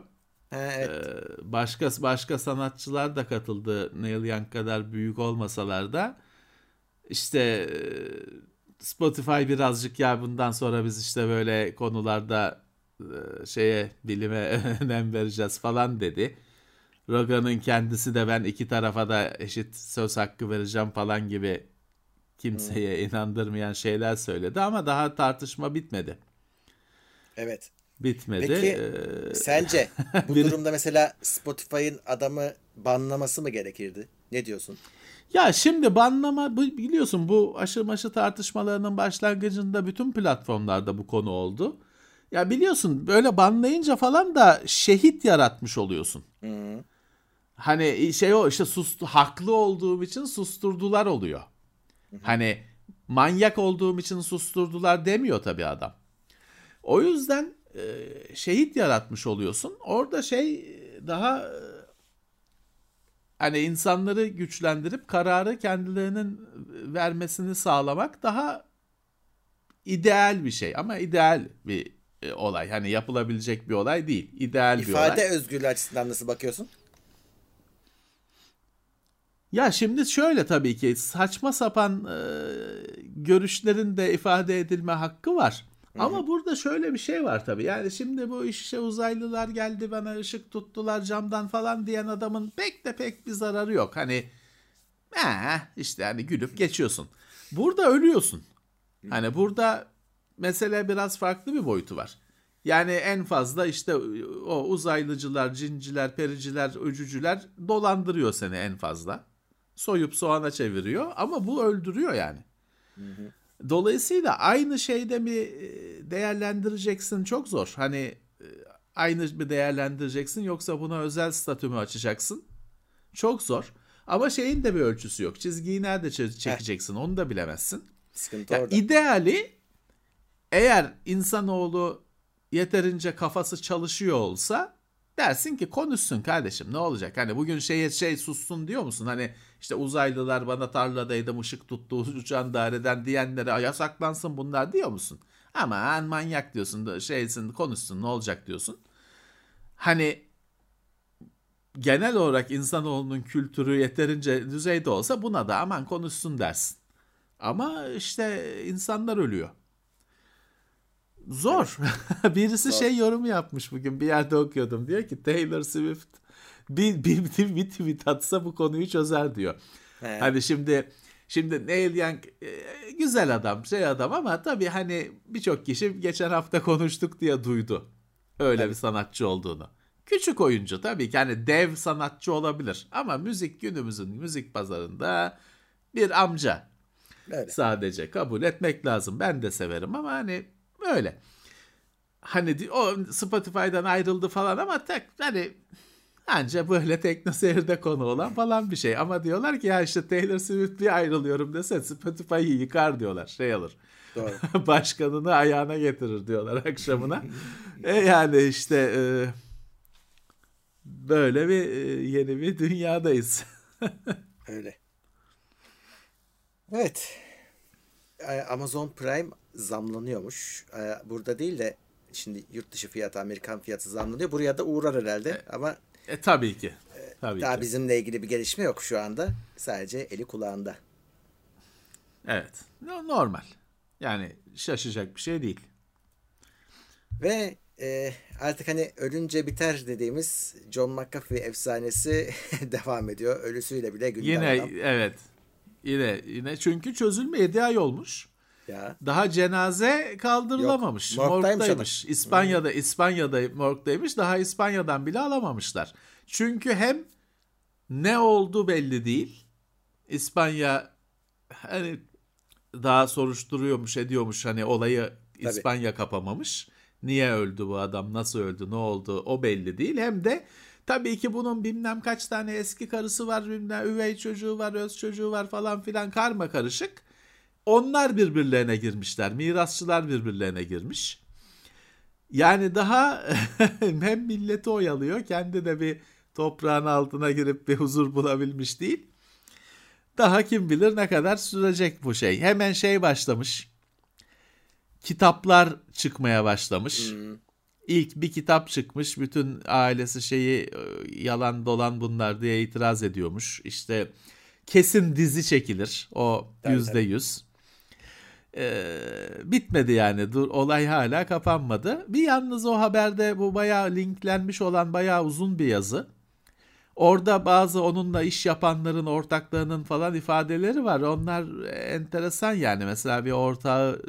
Ha, evet.
Ee, başka başka sanatçılar da katıldı. Neil Young kadar büyük olmasalar da işte e, Spotify birazcık ya bundan sonra biz işte böyle konularda e, şeye bilime önem vereceğiz falan dedi. Rogan'ın kendisi de ben iki tarafa da eşit söz hakkı vereceğim falan gibi kimseye inandırmayan şeyler söyledi ama daha tartışma bitmedi.
evet.
Bitmedi.
Peki
Ee,
sence bu durumda mesela Spotify'ın adamı banlaması mı gerekirdi? Ne diyorsun?
Ya şimdi banlama biliyorsun bu aşı maşı tartışmalarının başlangıcında bütün platformlarda bu konu oldu. Ya biliyorsun böyle banlayınca falan da şehit yaratmış oluyorsun. Hani şey o işte sus, haklı olduğum için susturdular oluyor. Hani manyak olduğum için susturdular demiyor tabii adam. O yüzden e, şehit yaratmış oluyorsun. Orada şey daha hani insanları güçlendirip kararı kendilerinin vermesini sağlamak daha ideal bir şey ama ideal bir e, olay. Hani yapılabilecek bir olay değil. İdeal bir olay.
İfade özgürlüğü açısından nasıl bakıyorsun?
Ya şimdi şöyle tabii ki saçma sapan e, görüşlerin de ifade edilme hakkı var. Ama burada şöyle bir şey var tabii. Yani şimdi bu işe uzaylılar geldi bana ışık tuttular camdan falan diyen adamın pek de pek bir zararı yok. Hani eh, işte hani gülüp geçiyorsun. Burada ölüyorsun. Hani burada mesele biraz farklı bir boyutu var. Yani en fazla işte o uzaylıcılar, cinciler, periciler, öcücüler dolandırıyor seni en fazla. Soyup soğana çeviriyor ama bu öldürüyor yani. Dolayısıyla aynı şeyde mi e, değerlendireceksin çok zor. Hani e, aynı mı değerlendireceksin yoksa buna özel statü mü açacaksın? Çok zor. Ama şeyin de bir ölçüsü yok. Çizgiyi nerede çe- çekeceksin onu da bilemezsin.
Sıkıntı
Ya
orada.
ideali eğer insanoğlu yeterince kafası çalışıyor olsa dersin ki konuşsun kardeşim ne olacak? Hani bugün şeye şey sussun diyor musun? Hani işte uzaylılar bana tarladaydım ışık tuttu uçan daireden diyenlere yasaklansın bunlar diyor musun? Aman manyak diyorsun da şeysin konuşsun ne olacak diyorsun. Hani genel olarak insanoğlunun kültürü yeterince düzeyde olsa buna da aman konuşsun dersin. Ama işte insanlar ölüyor. Zor. Birisi
Zor.
şey yorumu yapmış bugün bir yerde okuyordum. Diyor ki Taylor Swift bir, bir, bir, bir tweet atsa bu konuyu çözer diyor.
He.
Hani şimdi şimdi Neil Young e, güzel adam şey adam ama tabii hani birçok kişi geçen hafta konuştuk diye duydu. Öyle bir sanatçı olduğunu. Küçük oyuncu tabii ki hani dev sanatçı olabilir ama müzik günümüzün müzik pazarında bir amca
Öyle.
sadece kabul etmek lazım. Ben de severim ama hani öyle. Hani o Spotify'dan ayrıldı falan ama tek hani anca böyle tekno seyirde konu olan falan bir şey. Ama diyorlar ki ya işte Taylor Swift bir ayrılıyorum dese Spotify'ı yıkar diyorlar. Şey olur.
Doğru.
Başkanını ayağına getirir diyorlar akşamına. e yani işte e, böyle bir e, yeni bir dünyadayız.
Öyle. Evet. Ee, Amazon Prime zamlanıyormuş. Ee, Burada değil de şimdi yurt dışı fiyatı, Amerikan fiyatı zamlanıyor. Buraya da uğrar herhalde ama
E tabii ki. Tabii
daha
ki.
bizimle ilgili bir gelişme yok şu anda. Sadece eli kulağında.
Evet. No- Normal. Yani şaşacak bir şey değil.
Ve e, artık hani ölünce biter dediğimiz John McAfee efsanesi devam ediyor. Ölüsüyle bile gündem
Yine
adam.
evet. Yine yine çünkü çözülme 7 ay olmuş.
Ya.
Daha cenaze kaldırılamamış.
Yok, morgdaymış
morgdaymış. İspanya'da İspanya'da morgdaymış. Daha İspanya'dan bile alamamışlar. Çünkü hem ne oldu belli değil. İspanya hani daha soruşturuyormuş, ediyormuş hani olayı
Tabii.
İspanya kapamamış. Niye öldü bu adam, nasıl öldü, ne oldu o belli değil. Hem de tabii ki bunun bilmem kaç tane eski karısı var, bilmem üvey çocuğu var, öz çocuğu var falan filan karma karışık. Onlar birbirlerine girmişler. Mirasçılar birbirlerine girmiş. Yani daha hem milleti oyalıyor, kendi de bir toprağın altına girip bir huzur bulabilmiş değil. Daha kim bilir ne kadar sürecek bu şey. Hemen şey başlamış. Kitaplar çıkmaya başlamış. İlk bir kitap çıkmış. Bütün ailesi şeyi e, yalan dolan bunlar diye itiraz ediyormuş. İşte kesin dizi çekilir. O yüzde yüz. Ee, bitmedi yani. Dur, olay hala kapanmadı. Bir yalnız o haberde bu bayağı linklenmiş olan bayağı uzun bir yazı. Orada bazı onunla iş yapanların, ortaklarının falan ifadeleri var. Onlar enteresan yani. Mesela bir ortağı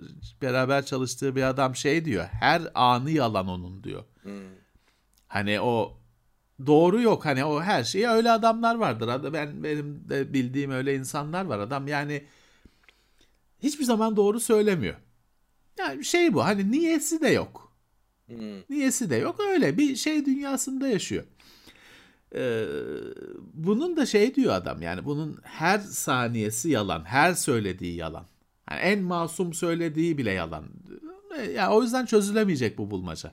beraber çalıştığı bir adam şey diyor. Her anı yalan onun diyor. Hani o doğru yok. Hani o her şeyi öyle adamlar vardır. Ben benim de bildiğim öyle insanlar var. Adam yani hiçbir zaman doğru söylemiyor. Yani şey bu. Hani niyesi de yok. Niyesi de yok. Öyle bir şey dünyasında yaşıyor. Ee, bunun da şey diyor adam yani bunun her saniyesi yalan, her söylediği yalan. Yani en masum söylediği bile yalan. Yani o yüzden çözülemeyecek bu bulmaca.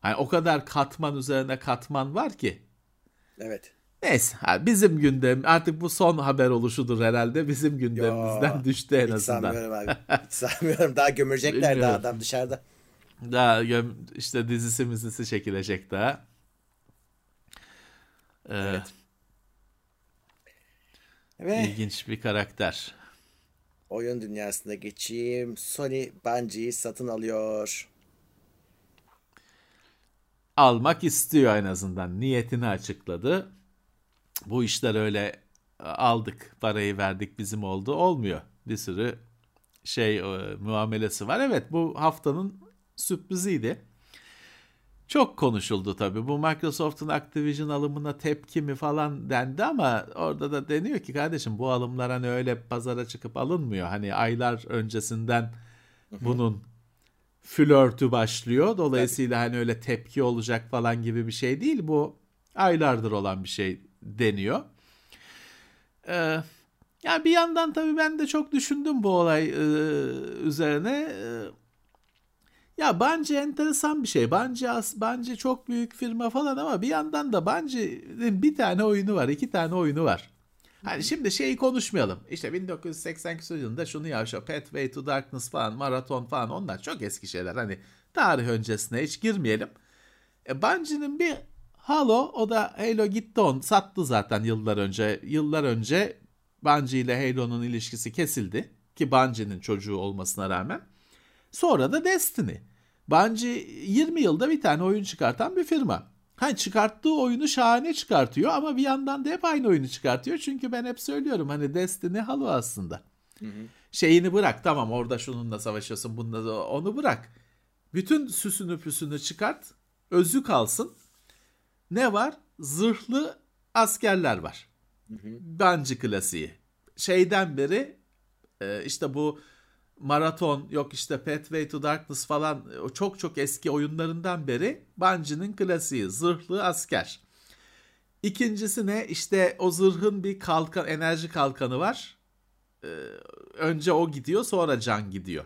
Hani o kadar katman üzerine katman var ki.
Evet.
Neyse ha, bizim gündem artık bu son haber oluşudur herhalde. Bizim gündemimizden
Yo,
düştü en
Hiç
azından.
sanmıyorum abi. Hiç sanmıyorum. Daha gömülecekler daha
Bilmiyorum.
adam dışarıda.
Daha göm- işte dizisi mizisi çekilecek daha. Ee,
Ve
İlginç bir karakter.
oyun dünyasında geçeyim. Sony Bungie'yi satın alıyor.
Almak istiyor en azından. Niyetini açıkladı. Bu işler öyle aldık, parayı verdik, bizim oldu. Olmuyor. Bir sürü şey e, muamelesi var. Evet bu haftanın sürpriziydi. Çok konuşuldu tabii. Bu Microsoft'un Activision alımına tepki mi falan dendi ama orada da deniyor ki kardeşim bu alımlar hani öyle pazara çıkıp alınmıyor. Hani aylar öncesinden bunun flörtü başlıyor. Dolayısıyla hani öyle tepki olacak falan gibi bir şey değil. Bu aylardır olan bir şey deniyor. Ee, ya bir yandan tabii ben de çok düşündüm bu olay e, üzerine. Ee, ya Bungie enteresan bir şey. As, Bungie çok büyük firma falan ama bir yandan da Bungie'nin bir tane oyunu var, iki tane oyunu var. Hani şimdi şeyi konuşmayalım. İşte 1980 küsur yılında şunu yaşa, Pathway to Darkness falan, Marathon falan onlar çok eski şeyler. Hani tarih öncesine hiç girmeyelim. E, Bungie'nin bir Halo, o da Halo gitti on, sattı zaten yıllar önce. Yıllar önce Bungie ile Halo'nun ilişkisi kesildi. Ki Bungie'nin çocuğu olmasına rağmen. Sonra da Destiny. Bungie 20 yılda bir tane oyun çıkartan bir firma. Hani çıkarttığı oyunu şahane çıkartıyor ama bir yandan da hep aynı oyunu çıkartıyor. Çünkü ben hep söylüyorum hani Destiny Halo aslında. Şeyini bırak tamam orada şununla savaşıyorsun bununla onu bırak. Bütün süsünü püsünü çıkart. Özü kalsın. Ne var? Zırhlı askerler var. Bungie klasiği. Şeyden beri e, işte bu Marathon yok işte Pathway to Darkness falan o çok çok eski oyunlarından beri Bungie'nin klasiği zırhlı asker. İkincisi ne işte o zırhın bir kalkan enerji kalkanı var. Ee, önce o gidiyor sonra can gidiyor.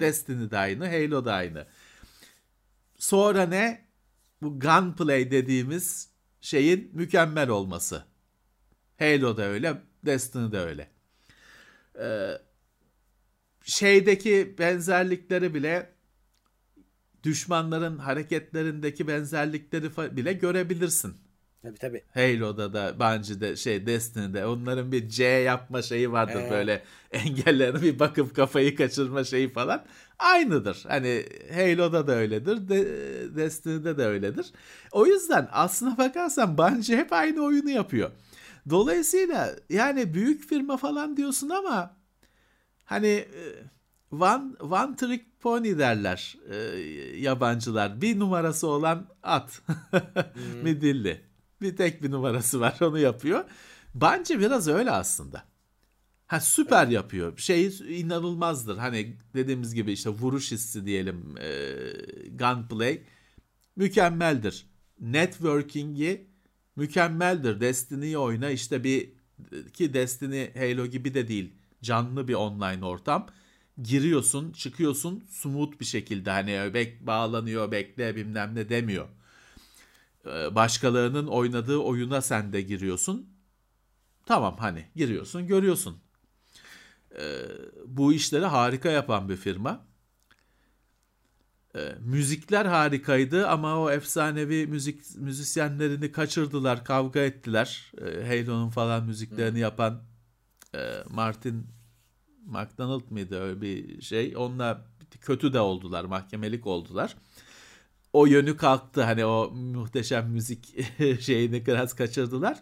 Destiny de aynı Halo da aynı. Sonra ne? Bu gunplay dediğimiz şeyin mükemmel olması. Halo da öyle, Destiny de öyle. Ee, şeydeki benzerlikleri bile düşmanların hareketlerindeki benzerlikleri bile görebilirsin.
Tabii tabii.
Halo'da da Bungie'de şey Destiny'de onların bir C yapma şeyi vardır
Ee.
böyle engellerine bir bakıp kafayı kaçırma şeyi falan aynıdır. Hani Halo'da da öyledir, de, Destiny'de de öyledir. O yüzden aslına bakarsan Bungie hep aynı oyunu yapıyor. Dolayısıyla yani büyük firma falan diyorsun ama hani e, one, one trick pony derler e, yabancılar. Bir numarası olan at. hmm. Midilli. Bir tek bir numarası var onu yapıyor. Bence biraz öyle aslında. Ha süper evet. yapıyor. Şey inanılmazdır. Hani dediğimiz gibi işte vuruş hissi diyelim, e, gunplay mükemmeldir. Networking'i mükemmeldir. Destiny'yi oyna işte bir ki Destiny Halo gibi de değil. Canlı bir online ortam. Giriyorsun, çıkıyorsun smooth bir şekilde hani bek bağlanıyor, bekle bilmem ne demiyor. Ee, başkalarının oynadığı oyuna sen de giriyorsun. Tamam hani giriyorsun, görüyorsun. Ee, bu işleri harika yapan bir firma. E, müzikler harikaydı ama o efsanevi müzik müzisyenlerini kaçırdılar, kavga ettiler. E, Halo'nun falan müziklerini yapan e, Martin McDonald mıydı öyle bir şey. Onunla kötü de oldular, mahkemelik oldular. O yönü kalktı hani o muhteşem müzik şeyini biraz kaçırdılar.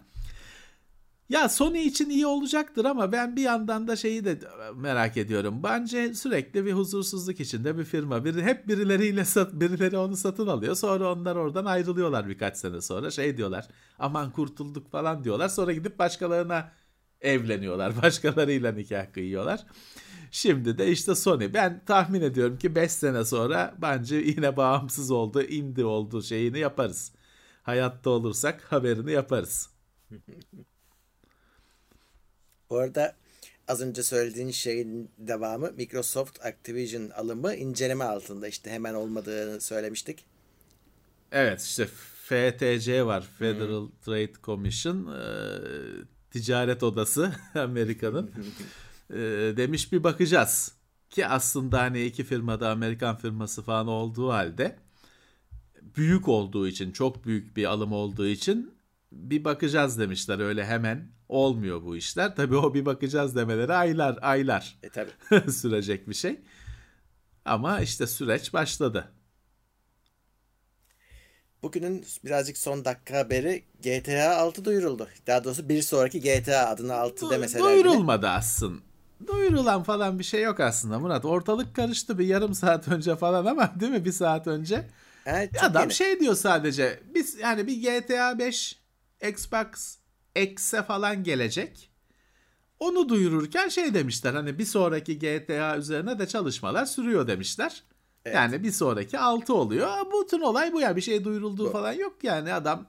Ya Sony için iyi olacaktır ama ben bir yandan da şeyi de merak ediyorum. Bence sürekli bir huzursuzluk içinde bir firma. Biri, hep birileriyle sat, birileri onu satın alıyor. Sonra onlar oradan ayrılıyorlar birkaç sene sonra. Şey diyorlar aman kurtulduk falan diyorlar. Sonra gidip başkalarına evleniyorlar. Başkalarıyla nikah kıyıyorlar. Şimdi de işte Sony. Ben tahmin ediyorum ki 5 sene sonra bence yine bağımsız oldu, indie oldu şeyini yaparız. Hayatta olursak haberini yaparız.
Bu arada az önce söylediğin şeyin devamı Microsoft Activision alımı inceleme altında işte hemen olmadığını söylemiştik.
Evet işte FTC var Federal hmm. Trade Commission e, ticaret odası Amerika'nın e, demiş bir bakacağız ki aslında hani iki firmada Amerikan firması falan olduğu halde büyük olduğu için çok büyük bir alım olduğu için bir bakacağız demişler öyle hemen olmuyor bu işler. Tabii o bir bakacağız demeleri aylar aylar
e, tabii.
sürecek bir şey. Ama işte süreç başladı.
Bugünün birazcık son dakika haberi GTA 6 duyuruldu. Daha doğrusu bir sonraki GTA adına 6 demeseler
Duyurulmadı bile. aslında. Duyurulan falan bir şey yok aslında Murat. Ortalık karıştı bir yarım saat önce falan ama değil mi bir saat önce? Evet, Adam yeni. şey diyor sadece. Biz yani bir GTA 5 Xbox X'e falan gelecek. Onu duyururken şey demişler hani bir sonraki GTA üzerine de çalışmalar sürüyor demişler. Evet. Yani bir sonraki 6 oluyor. Bütün olay bu ya. Bir şey duyurulduğu bu. falan yok yani adam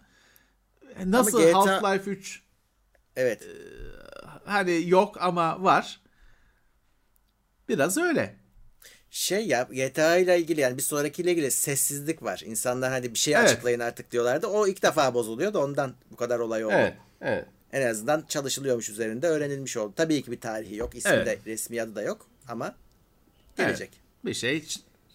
nasıl GTA... Half-Life 3
Evet.
E, hani yok ama var. Biraz öyle.
Şey ya GTA ile ilgili yani bir sonrakiyle ilgili sessizlik var. İnsanlar hani bir şey evet. açıklayın artık diyorlardı. O ilk defa bozuluyor da ondan bu kadar olay oldu.
Evet. Evet.
En azından çalışılıyormuş üzerinde öğrenilmiş oldu. Tabii ki bir tarihi yok. İsmi evet. de resmi adı da yok ama gelecek. Evet.
Bir şey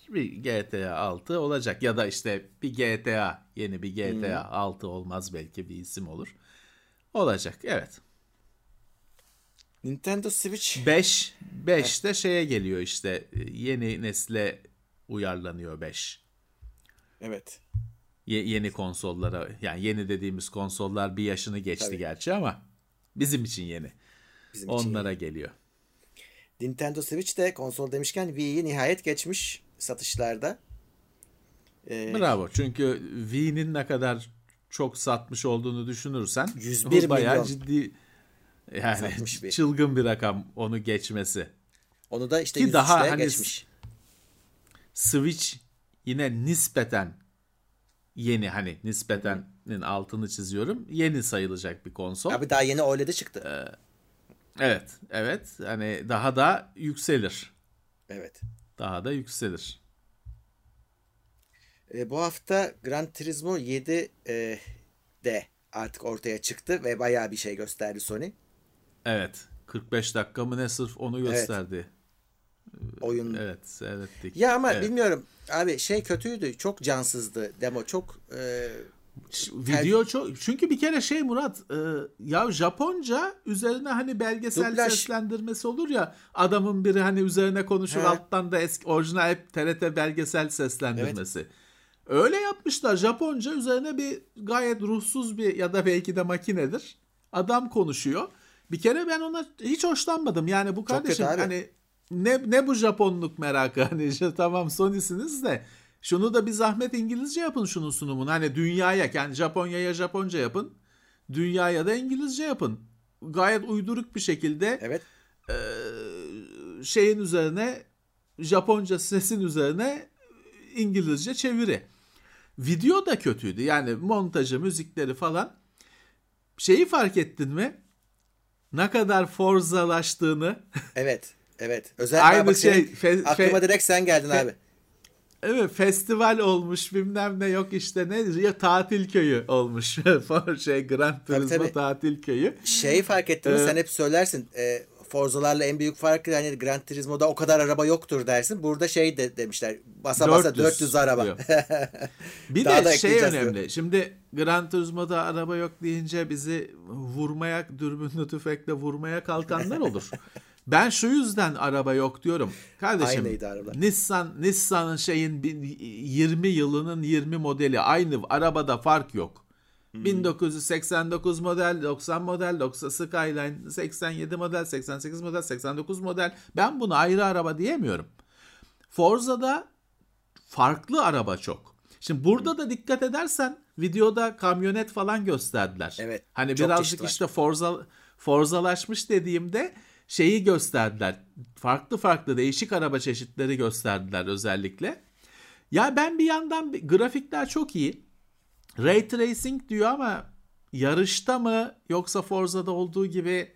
bir GTA 6 olacak ya da işte bir GTA yeni bir GTA hmm. 6 olmaz belki bir isim olur. Olacak evet.
Nintendo Switch
5 5 de şeye geliyor işte yeni nesle uyarlanıyor 5.
Evet
ye- yeni konsollara yani yeni dediğimiz konsollar bir yaşını geçti Tabii. gerçi ama bizim için yeni. Bizim Onlara için geliyor.
Nintendo Switch de konsol demişken Wii'yi nihayet geçmiş satışlarda.
Ee, Bravo. Çünkü Wii'nin ne kadar çok satmış olduğunu düşünürsen
101 bayağı milyon.
ciddi yani bir. çılgın bir rakam onu geçmesi.
Onu da işte Ki daha hani geçmiş.
Switch yine nispeten yeni hani nispetenin altını çiziyorum. Yeni sayılacak bir konsol.
Abi daha yeni OLED'e çıktı.
Ee, evet, evet. Hani daha da yükselir.
Evet.
Daha da yükselir.
E, bu hafta Gran Turismo 7 e, de artık ortaya çıktı ve bayağı bir şey gösterdi Sony.
Evet. 45 dakika mı ne sırf onu gösterdi. Evet
oyun.
Evet seyrettik.
Ya ama
evet.
bilmiyorum abi şey kötüydü çok cansızdı demo çok e,
video çok çünkü bir kere şey Murat e, ya Japonca üzerine hani belgesel Dublaj. seslendirmesi olur ya adamın biri hani üzerine konuşur He. alttan da eski orijinal hep TRT belgesel seslendirmesi. Evet. Öyle yapmışlar Japonca üzerine bir gayet ruhsuz bir ya da belki de makinedir. Adam konuşuyor. Bir kere ben ona hiç hoşlanmadım. Yani bu kardeşim hani ne ne bu Japonluk merakı hani işte tamam Sony'siniz de şunu da bir zahmet İngilizce yapın şunun sunumunu. Hani dünyaya yani Japonya'ya Japonca yapın. Dünyaya da İngilizce yapın. Gayet uyduruk bir şekilde
Evet.
e, şeyin üzerine Japonca sesin üzerine İngilizce çeviri. Video da kötüydü. Yani montajı, müzikleri falan. Şeyi fark ettin mi? Ne kadar Forza'laştığını.
Evet. Evet. Özel
Aynı
bak
şey, fe-
aklıma
fe-
direkt sen geldin
fe-
abi.
Evet festival olmuş bilmem ne yok işte ne ya tatil köyü olmuş. şey Gran Turismo
tabii.
tatil köyü.
Şeyi fark ettin mi?
Ee,
Sen hep söylersin. E, Forza'larla en büyük farkı hani Gran Turismo'da o kadar araba yoktur dersin. Burada şey de demişler. Basa basa 400, araba.
Bir
Daha da
de şey
ekleyeceğiz diyor.
önemli. Şimdi Gran Turismo'da araba yok deyince bizi vurmaya, dürbünlü tüfekle vurmaya kalkanlar olur. ben şu yüzden araba yok diyorum. Kardeşim
Aynıydı arabalar.
Nissan Nissan'ın şeyin bir- 20 yılının 20 modeli aynı arabada fark yok.
Hmm.
1989 model, 90 model, 90 Skyline, 87 model, 88 model, 89 model. Ben buna ayrı araba diyemiyorum. Forza'da farklı araba çok. Şimdi burada da dikkat edersen videoda kamyonet falan gösterdiler.
Evet,
Hani birazcık işte Forza Forzalaşmış dediğimde şeyi gösterdiler. Farklı farklı değişik araba çeşitleri gösterdiler özellikle. Ya ben bir yandan grafikler çok iyi. Ray Tracing diyor ama yarışta mı yoksa Forza'da olduğu gibi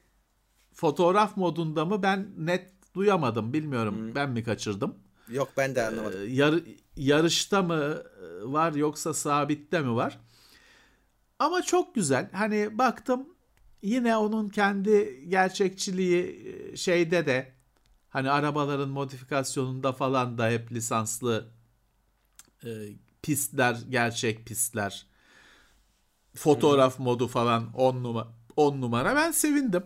fotoğraf modunda mı ben net duyamadım. Bilmiyorum ben mi kaçırdım.
Yok ben de anlamadım.
Ee, yar- yarışta mı e, var yoksa sabitte mi var? Ama çok güzel. Hani baktım yine onun kendi gerçekçiliği e, şeyde de hani arabaların modifikasyonunda falan da hep lisanslı e, pistler, gerçek pistler, fotoğraf modu falan 10 numara 10 numara. Ben sevindim.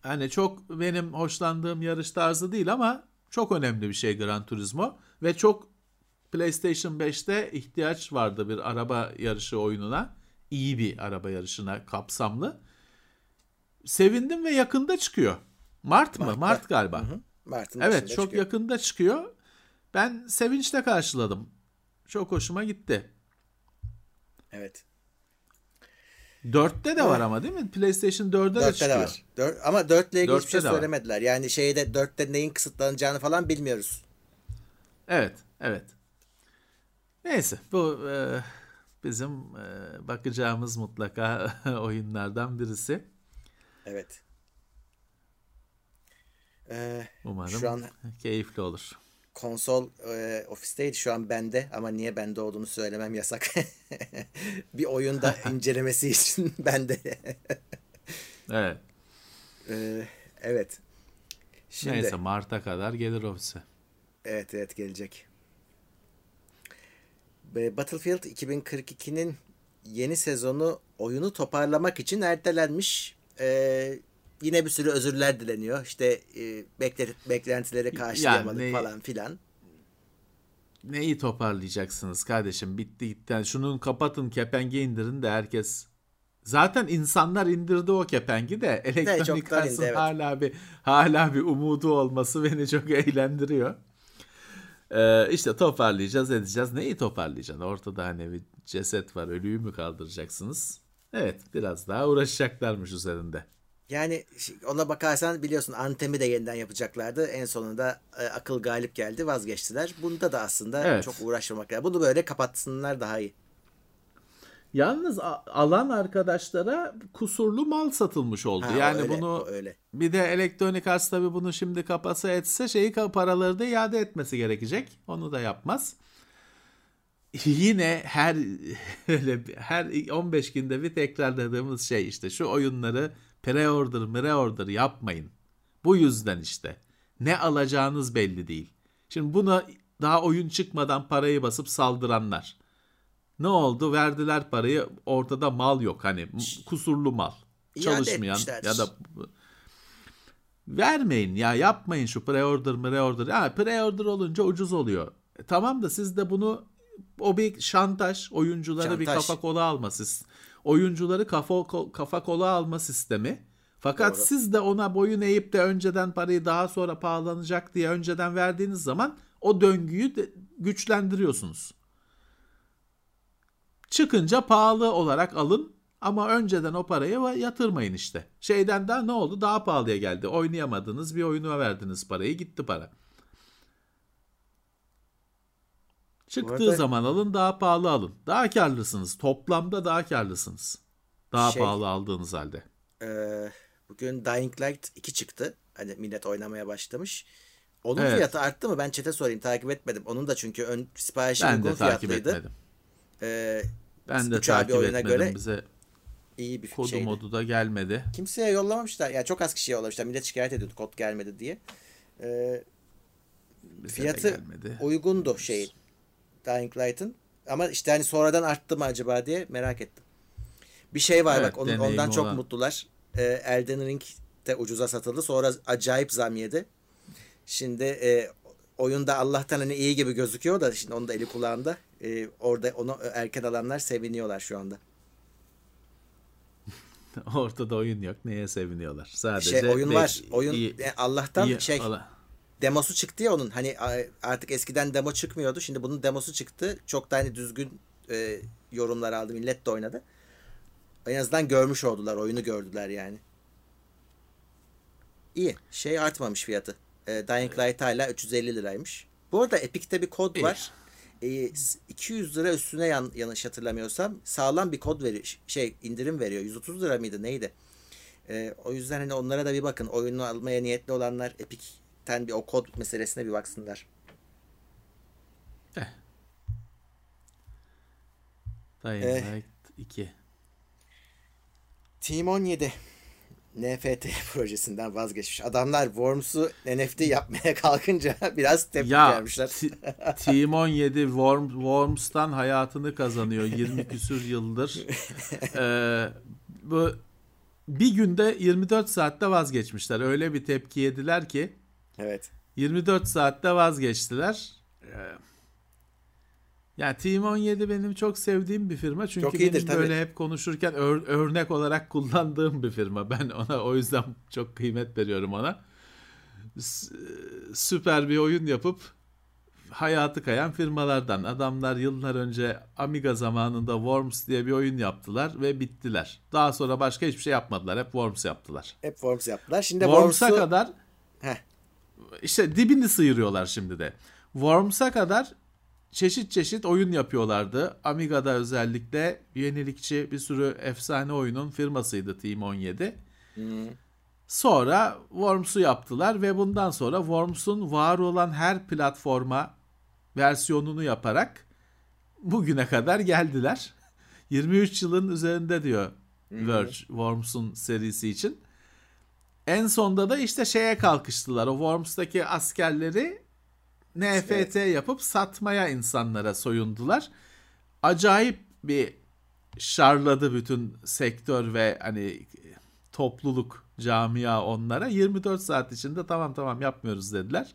Hani çok benim hoşlandığım yarış tarzı değil ama çok önemli bir şey Gran Turismo ve çok PlayStation 5'te ihtiyaç vardı bir araba yarışı oyununa. iyi bir araba yarışına kapsamlı. Sevindim ve yakında çıkıyor. Mart mı?
Mart'ta.
Mart galiba.
Hı hı. Mart'ın
Evet çok
çıkıyor.
yakında çıkıyor. Ben sevinçle karşıladım. Çok hoşuma gitti.
Evet.
4'te de var ama değil mi? PlayStation 4'de de
4'te
çıkıyor.
de var. Dört, ama 4 ile ilgili hiçbir şey
de var.
söylemediler. Yani şeyde 4'te neyin kısıtlanacağını falan bilmiyoruz.
Evet, evet. Neyse bu e, bizim e, bakacağımız mutlaka oyunlardan birisi.
Evet. Ee,
Umarım
Şu an-
keyifli olur.
Konsol e, ofisteydi şu an bende ama niye bende olduğunu söylemem yasak. bir oyunda incelemesi için bende.
Evet.
Ee, evet. Şimdi
Neyse Mart'a kadar gelir ofise.
evet evet gelecek. Battlefield 2042'nin yeni sezonu oyunu toparlamak için ertelenmiş. Ee, yine bir sürü özürler dileniyor. İşte e, bekle- beklentileri karşılayamadık
Yani-
falan filan.
Neyi toparlayacaksınız kardeşim? Bitti gitti. Yani şunun kapatın kepengi indirin de herkes Zaten insanlar indirdi o kepengi de elektronik
çoktan indi, evet.
hala bir hala bir umudu olması beni çok eğlendiriyor. Ee, işte toparlayacağız edeceğiz. Neyi toparlayacaksın? Ortada hani bir ceset var. Ölüyü mü kaldıracaksınız? Evet biraz daha uğraşacaklarmış üzerinde.
Yani ona bakarsan biliyorsun Antem'i de yeniden yapacaklardı. En sonunda e, akıl galip geldi vazgeçtiler. Bunda da aslında
Evet.
çok uğraşmamak lazım. Bunu böyle kapatsınlar daha iyi.
Yalnız alan arkadaşlara kusurlu mal satılmış oldu.
Ha,
yani
öyle,
bunu
öyle.
bir de Electronic Arts tabii bunu şimdi kapasa etse şeyi paraları da iade etmesi gerekecek. Onu da yapmaz. Yine her her 15 günde bir tekrarladığımız şey işte şu oyunları pre-order, pre-order yapmayın. Bu yüzden işte. Ne alacağınız belli değil. Şimdi buna daha oyun çıkmadan parayı basıp saldıranlar. Ne oldu? Verdiler parayı. Ortada mal yok. Hani kusurlu mal.
İade
Çalışmayan
etmişlerdir.
ya da vermeyin ya yapmayın şu pre-order pre-order. Ya pre-order olunca ucuz oluyor. E, tamam da siz de bunu o bir şantaj. Oyuncuları bir
Şantaj.
kafa kola alma sis- Oyuncuları kafa kafa kola alma sistemi. Fakat
Doğru.
siz de ona boyun eğip de önceden parayı daha sonra pahalanacak diye önceden verdiğiniz zaman o döngüyü de güçlendiriyorsunuz. Çıkınca pahalı olarak alın ama önceden o parayı yatırmayın işte. Şeyden daha ne oldu? Daha pahalıya geldi. Oynayamadınız bir oyuna verdiniz parayı gitti para. Çıktığı
arada-
zaman alın daha pahalı alın. Daha karlısınız. Toplamda daha karlısınız. Daha
Şey-
pahalı aldığınız halde.
Ee, bugün Dying Light 2 çıktı. Hani millet oynamaya başlamış. Onun
Evet.
fiyatı arttı mı? Ben çete sorayım takip etmedim. Onun da çünkü ön siparişi
Ben
uygun
de takip
fiyatlıydı.
etmedim.
Ee,
Ben de takip etmedim.
göre
Bize
iyi bir
kodu
şeydi.
modu da gelmedi.
Kimseye yollamamışlar. Yani çok az kişiye yollamışlar. Millet şikayet ediyordu kod gelmedi diye. Ee,
Bize
fiyatı uygundu şeyin. Dying Light'ın. Ama işte hani sonradan arttı mı acaba diye merak ettim. Bir şey var
Evet,
bak onun, ondan çok
olan.
mutlular. Ee, Elden Ring de ucuza satıldı. Sonra acayip zam yedi. Şimdi e, oyunda Allah'tan hani iyi gibi gözüküyor da şimdi onun da eli kulağında. Ee, orada onu erken alanlar seviniyorlar şu anda.
Ortada oyun yok. Neye seviniyorlar? Sadece
Şey oyun var. Oyun
iyi-
e, Allah'tan
iyi
şey
ala-
demosu çıktı ya onun. Hani artık eskiden demo çıkmıyordu. Şimdi bunun demosu çıktı. Çok da hani düzgün e, yorumlar aldı. Millet de oynadı. En azından görmüş oldular. Oyunu gördüler yani. İyi. Şey artmamış fiyatı. E, Dying Light hala 350 liraymış. Bu arada Epic'te bir kod
İyi.
var. E, s- 200 lira üstüne yan, yanlış hatırlamıyorsam sağlam bir kod veriyor. Şey indirim veriyor. 130 lira mıydı neydi? E, o yüzden hani onlara da bir bakın. Oyunu almaya niyetli olanlar Epic'ten bir o kod meselesine bir baksınlar.
Dying
Eh.
Light 2.
Team 17 NFT projesinden vazgeçmiş. Adamlar Worms'u NFT yapmaya kalkınca biraz tepki
Ya
gelmişler.
T- Team 17 Worm, Worms'tan hayatını kazanıyor 20 küsür yıldır. Ee, bu bir günde 24 saatte vazgeçmişler. Öyle bir tepki yediler ki
Evet.
24 saatte vazgeçtiler. Ee, yani Team 17 benim çok sevdiğim bir firma. Çünkü
Çok iyidir,
benim
tabii.
böyle hep konuşurken ör- örnek olarak kullandığım bir firma. Ben ona o yüzden çok kıymet veriyorum ona. S- süper bir oyun yapıp hayatı kayan firmalardan. Adamlar yıllar önce Amiga zamanında Worms diye bir oyun yaptılar ve bittiler. Daha sonra başka hiçbir şey yapmadılar. Hep Worms yaptılar.
Hep Worms yaptılar. Şimdi
Worms'a
Worms'u...
kadar
Heh,
işte dibini sıyırıyorlar şimdi de. Worms'a kadar çeşit çeşit oyun yapıyorlardı. Amiga'da özellikle yenilikçi bir sürü efsane oyunun firmasıydı Team 17. Sonra Worms'u yaptılar ve bundan sonra Worms'un var olan her platforma versiyonunu yaparak bugüne kadar geldiler. 23 yılın üzerinde diyor Verge Worms'un serisi için. En sonda da işte şeye kalkıştılar. O Worms'taki askerleri NFT yapıp satmaya insanlara soyundular. Acayip bir şarladı bütün sektör ve hani topluluk, camia onlara. 24 saat içinde tamam tamam yapmıyoruz dediler.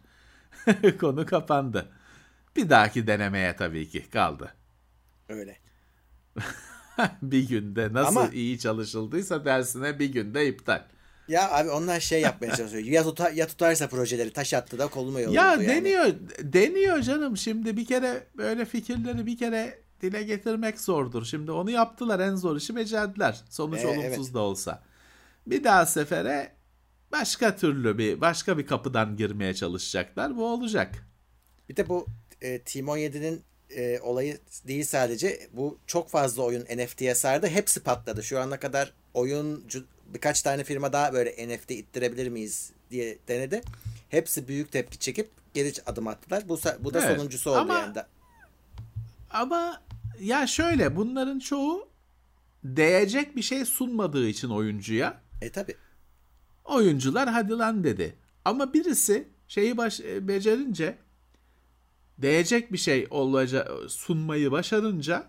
Konu kapandı. Bir dahaki denemeye tabii ki kaldı.
öyle.
bir günde nasıl
Ama-
iyi çalışıldıysa dersine bir günde iptal.
Ya abi onlar şey yapmaya çalışıyor. Ya, tutar, ya tutarsa projeleri taş attı da koluma yolladı.
Ya
yani.
deniyor deniyor canım şimdi bir kere böyle fikirleri bir kere dile getirmek zordur. Şimdi onu yaptılar en zor işi becerdiler. Sonuç
Ee,
olumsuz
evet.
da olsa. Bir daha sefere başka türlü bir başka bir kapıdan girmeye çalışacaklar. Bu olacak.
Bir de bu e, Team 17'nin e, olayı değil sadece. Bu çok fazla oyun NFT'ye sardı. Hepsi patladı. Şu ana kadar oyuncu birkaç tane firma daha böyle NFT ittirebilir miyiz diye denedi. Hepsi büyük tepki çekip geri adım attılar. Bu, bu da
Evet,
sonuncusu oldu
ama-
yani.
Ama ya şöyle bunların çoğu değecek bir şey sunmadığı için oyuncuya
E tabi.
oyuncular hadi lan dedi. Ama birisi şeyi baş, e, becerince değecek bir şey olaca, sunmayı başarınca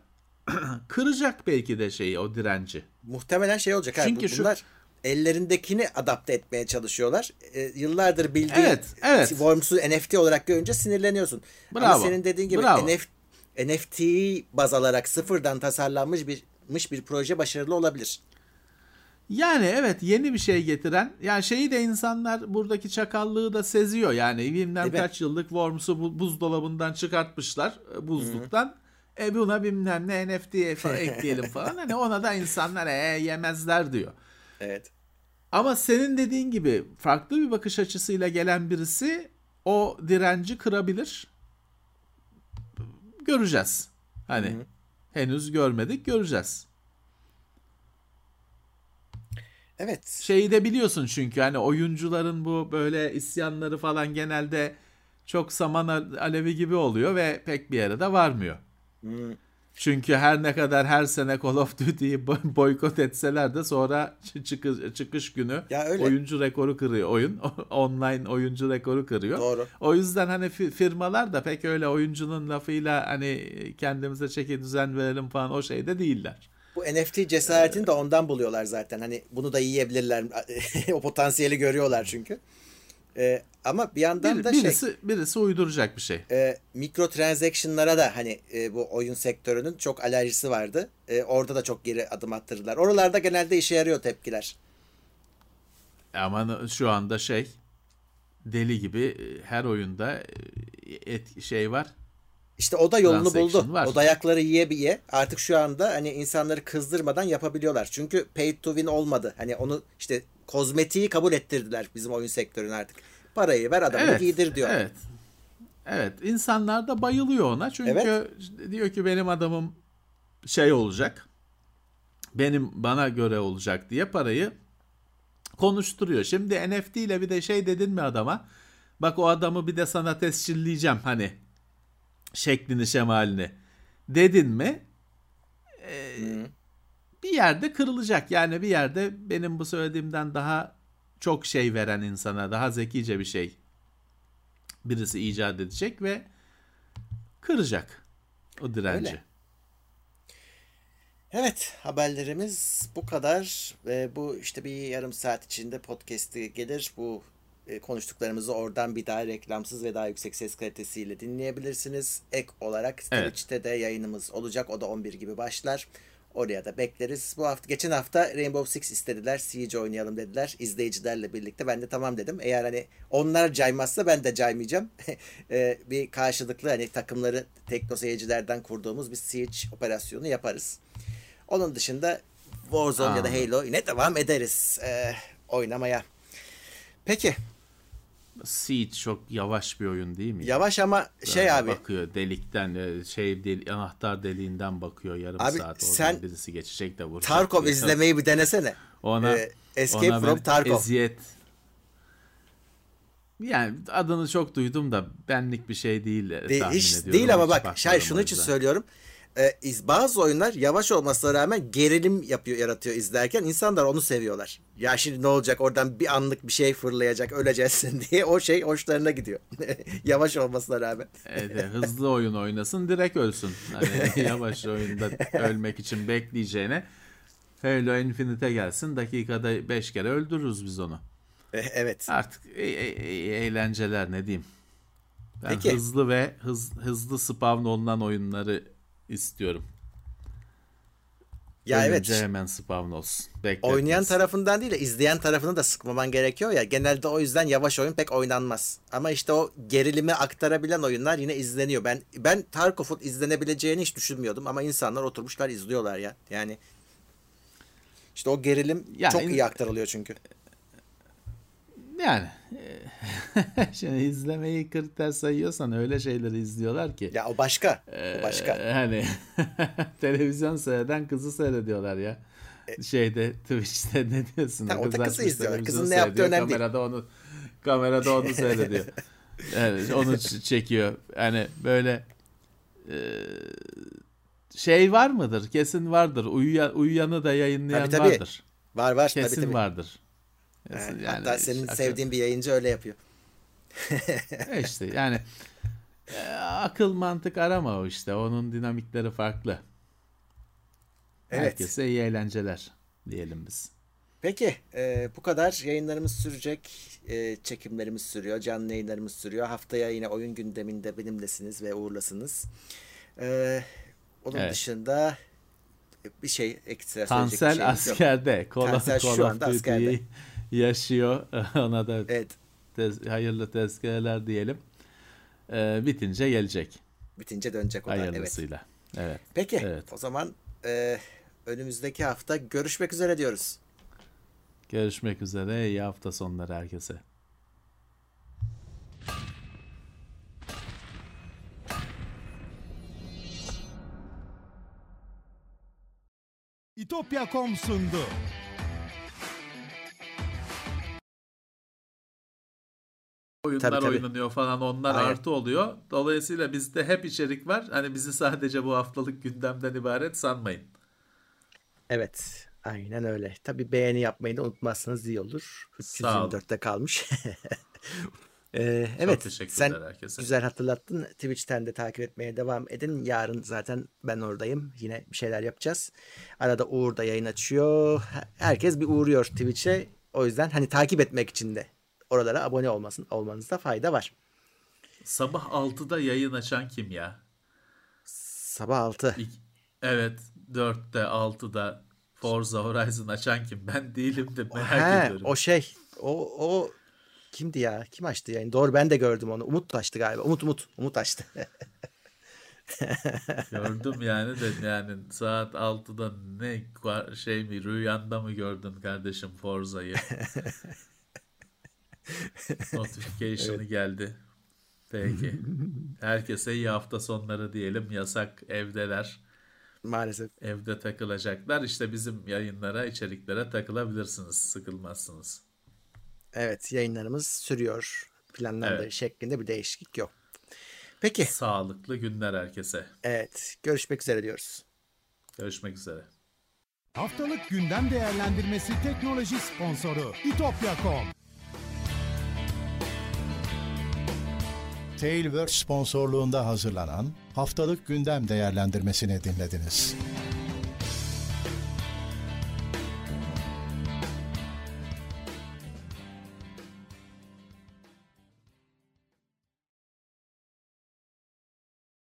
kıracak belki de şeyi o direnci.
Muhtemelen şey olacak abi.
Çünkü şu-
Bunlar ellerindekini adapte etmeye çalışıyorlar. E, yıllardır bildiğin
Evet, evet.
Worms'u NFT olarak görünce sinirleniyorsun. Ama
Bravo,
senin dediğin gibi
bravo.
NF, NFT'yi baz alarak sıfırdan tasarlanmış bir bir proje başarılı olabilir.
Yani evet yeni bir şey getiren yani şeyi de insanlar buradaki çakallığı da seziyor yani bilmem kaç yıllık Worms'u bu- buzdolabından çıkartmışlar e, buzluktan. E buna bilmem ne NFT falan ekleyelim falan hani ona da insanlar e, yemezler diyor.
Evet.
Ama senin dediğin gibi farklı bir bakış açısıyla gelen birisi o direnci kırabilir. Göreceğiz. Hani henüz görmedik göreceğiz.
Evet.
Şeyi de biliyorsun çünkü hani oyuncuların bu böyle isyanları falan genelde çok saman alevi gibi oluyor ve pek bir yere de varmıyor.
Hmm.
Çünkü her ne kadar her sene Call of Duty'yi boy- boykot etseler de sonra çı- çıkış, çıkış günü
Ya öyle.
oyuncu rekoru kırıyor oyun. Online oyuncu rekoru kırıyor.
Doğru.
O yüzden hani fi- firmalar da pek öyle oyuncunun lafıyla hani kendimize çeki düzen verelim falan o şeyde değiller.
Bu NFT cesaretini de ondan buluyorlar zaten. Hani bunu da yiyebilirler. o potansiyeli görüyorlar çünkü. Ee, ama bir yandan
Bir-
da şey
birisi, birisi uyduracak bir şey.
e, mikrotransaction'lara da hani e, bu oyun sektörünün çok alerjisi vardı. E, orada da çok geri adım attırdılar. Oralarda genelde işe yarıyor tepkiler.
Ama şu anda şey deli gibi e, her oyunda e, et, şey var.
İşte o da yolunu buldu.
var.
O dayakları yiye yiye artık şu anda hani insanları kızdırmadan yapabiliyorlar. Çünkü pay to win olmadı. Hani onu işte kozmetiği kabul ettirdiler bizim oyun sektörüne artık. Parayı ver adamı giydir diyor.
Evet. Evet. İnsanlar da bayılıyor ona. Çünkü
Evet.
diyor ki benim adamım şey olacak. Benim bana göre olacak diye parayı konuşturuyor. Şimdi NFT ile bir de şey dedin mi adama? Bak o adamı bir de sana tescilleyeceğim hani şeklini şemalini dedin mi? e, bir yerde kırılacak. Yani bir yerde benim bu söylediğimden daha çok şey veren insana daha zekice bir şey birisi icat edecek ve kıracak o direnci.
Öyle. Evet haberlerimiz bu kadar. Ve bu işte bir yarım saat içinde podcast'i gelir. Bu e, konuştuklarımızı oradan bir daha reklamsız ve daha yüksek ses kalitesiyle dinleyebilirsiniz. Ek olarak
Evet.
Twitch'te de yayınımız olacak. O da 11 gibi başlar. Oraya da bekleriz. Bu hafta geçen hafta Rainbow Six istediler. Siege oynayalım dediler. izleyicilerle birlikte. Ben de tamam dedim. Eğer hani onlar caymazsa ben de caymayacağım. E, bir karşılıklı hani takımları tekno seyircilerden kurduğumuz bir Siege operasyonu yaparız. Onun dışında Warzone ya da. Halo yine devam ederiz e, oynamaya. Peki
Siege çok yavaş bir oyun değil mi?
yavaş ama şey
Böyle
abi
bakıyor delikten e, şey del, anahtar deliğinden bakıyor yarım
Abi
saat oradan
sen
birisi geçecek de vuracak.
Tarkov
diye.
izlemeyi bir denesene.
Ona,
Ee, Escape
ona
from Tarkov.
Eziyet. Yani adını çok duydum da benlik bir şey değil, e,
Değil,
tahmin
hiç
ediyorum.
değil ama bak şey şunu için söylüyorum. İz- bazı oyunlar yavaş olmasına rağmen gerilim yapıyor yaratıyor izlerken insanlar onu seviyorlar. Ya şimdi ne olacak oradan bir anlık bir şey fırlayacak öleceksin diye o şey hoşlarına gidiyor. yavaş olmasına rağmen.
Evet, evet, hızlı oyun oynasın direkt ölsün. Hani yavaş oyunda ölmek için bekleyeceğine Halo Infinite'e gelsin dakikada 5 kere öldürürüz biz onu.
E, evet.
Artık e- e- e- eğlenceler ne diyeyim. Ben
Peki.
hızlı ve hız, hızlı spawn olunan oyunları istiyorum.
Ya
Ölünce
evet.
hemen spawn olsun. Bekletmez.
Oynayan tarafından değil de izleyen tarafını da sıkmaman gerekiyor ya. Genelde o yüzden yavaş oyun pek oynanmaz. Ama işte o gerilimi aktarabilen oyunlar yine izleniyor. Ben ben Tarkov'un izlenebileceğini hiç düşünmüyordum ama insanlar oturmuşlar izliyorlar ya. Yani işte o gerilim
Yani-
çok iyi aktarılıyor çünkü.
Yani e, şimdi izlemeyi kriter sayıyorsan öyle şeyleri izliyorlar ki.
Ya o başka.
Ee,
O başka.
Hani televizyon seyreden kızı seyrediyorlar ya. Şeyde Twitch'te ne diyorsun?
Ha, o da
Kız
kızı izliyorlar. Kızın ne yaptığı önemli değil.
Kamerada onu kamerada onu seyrediyor. Yani onu çekiyor. Hani böyle e, şey var mıdır? Kesin vardır. Uyuya, uyuyanı da yayınlayan
Tabii, tabii.
vardır.
Var var
Kesin
tabii tabii.
vardır. Kesin,
Hatta senin
akıl-
sevdiğin bir yayıncı öyle yapıyor.
E işte yani e, akıl mantık arama o işte. Onun dinamikleri farklı.
Evet.
Herkese iyi eğlenceler diyelim biz.
Peki e, bu kadar yayınlarımız sürecek. E, çekimlerimiz sürüyor. Canlı yayınlarımız sürüyor. Haftaya yine oyun gündeminde benimlesiniz ve uğurlasınız. E, onun
Evet.
dışında bir şey ekstra
Tansel
söyleyecek bir yok.
askerde. Call,
Tansel şu anda askerde.
Yaşıyor. Ona da
Evet.
tez- hayırlı tezkereler diyelim. Ee, bitince gelecek.
Bitince dönecek o da. Evet.
Hayırlısıyla. Evet.
Peki
Evet.
o zaman e, önümüzdeki hafta görüşmek üzere diyoruz.
Görüşmek üzere. İyi hafta sonları herkese.
İtopya.com sundu.
Oyunlar
Tabii, tabii.
oynanıyor falan onlar
Aynen.
artı oluyor. Dolayısıyla bizde hep içerik var. Hani bizi sadece bu haftalık gündemden ibaret sanmayın.
Evet. Aynen öyle. Tabii beğeni yapmayı da unutmazsanız iyi olur.
Sağ olun.
324'te kalmış. Ee, evet. sen
herkese.
güzel hatırlattın. Twitch'ten de takip etmeye devam edin. Yarın zaten ben oradayım. Yine bir şeyler yapacağız. Arada Uğur da yayın açıyor. Herkes bir uğruyor Twitch'e. O yüzden hani takip etmek için de oralara abone olmasın olmanızda fayda var.
Sabah 6'da yayın açan kim ya?
Sabah 6.
İlk- evet 4'te 6'da Forza Horizon açan kim? Ben değilim de merak
He,
ediyorum.
o şey. O o kimdi ya? Kim açtı yani? Doğru ben de gördüm onu. Umut açtı galiba. Umut Umut. Umut açtı.
Gördüm yani de yani saat 6'da ne şey mi rüyanda mı gördün kardeşim Forza'yı? Notification'ı geldi. Peki. Herkese iyi hafta sonları diyelim. Yasak evdeler.
Maalesef.
Evde takılacaklar. İşte bizim yayınlara, içeriklere takılabilirsiniz. Sıkılmazsınız.
Evet yayınlarımız sürüyor. Planlandığı
Evet.
şeklinde bir değişiklik yok. Peki.
Sağlıklı günler herkese.
Evet. Görüşmek üzere diyoruz.
Görüşmek üzere.
Haftalık gündem değerlendirmesi teknoloji sponsoru İtopya.com.
Tailwords sponsorluğunda hazırlanan haftalık gündem değerlendirmesini dinlediniz.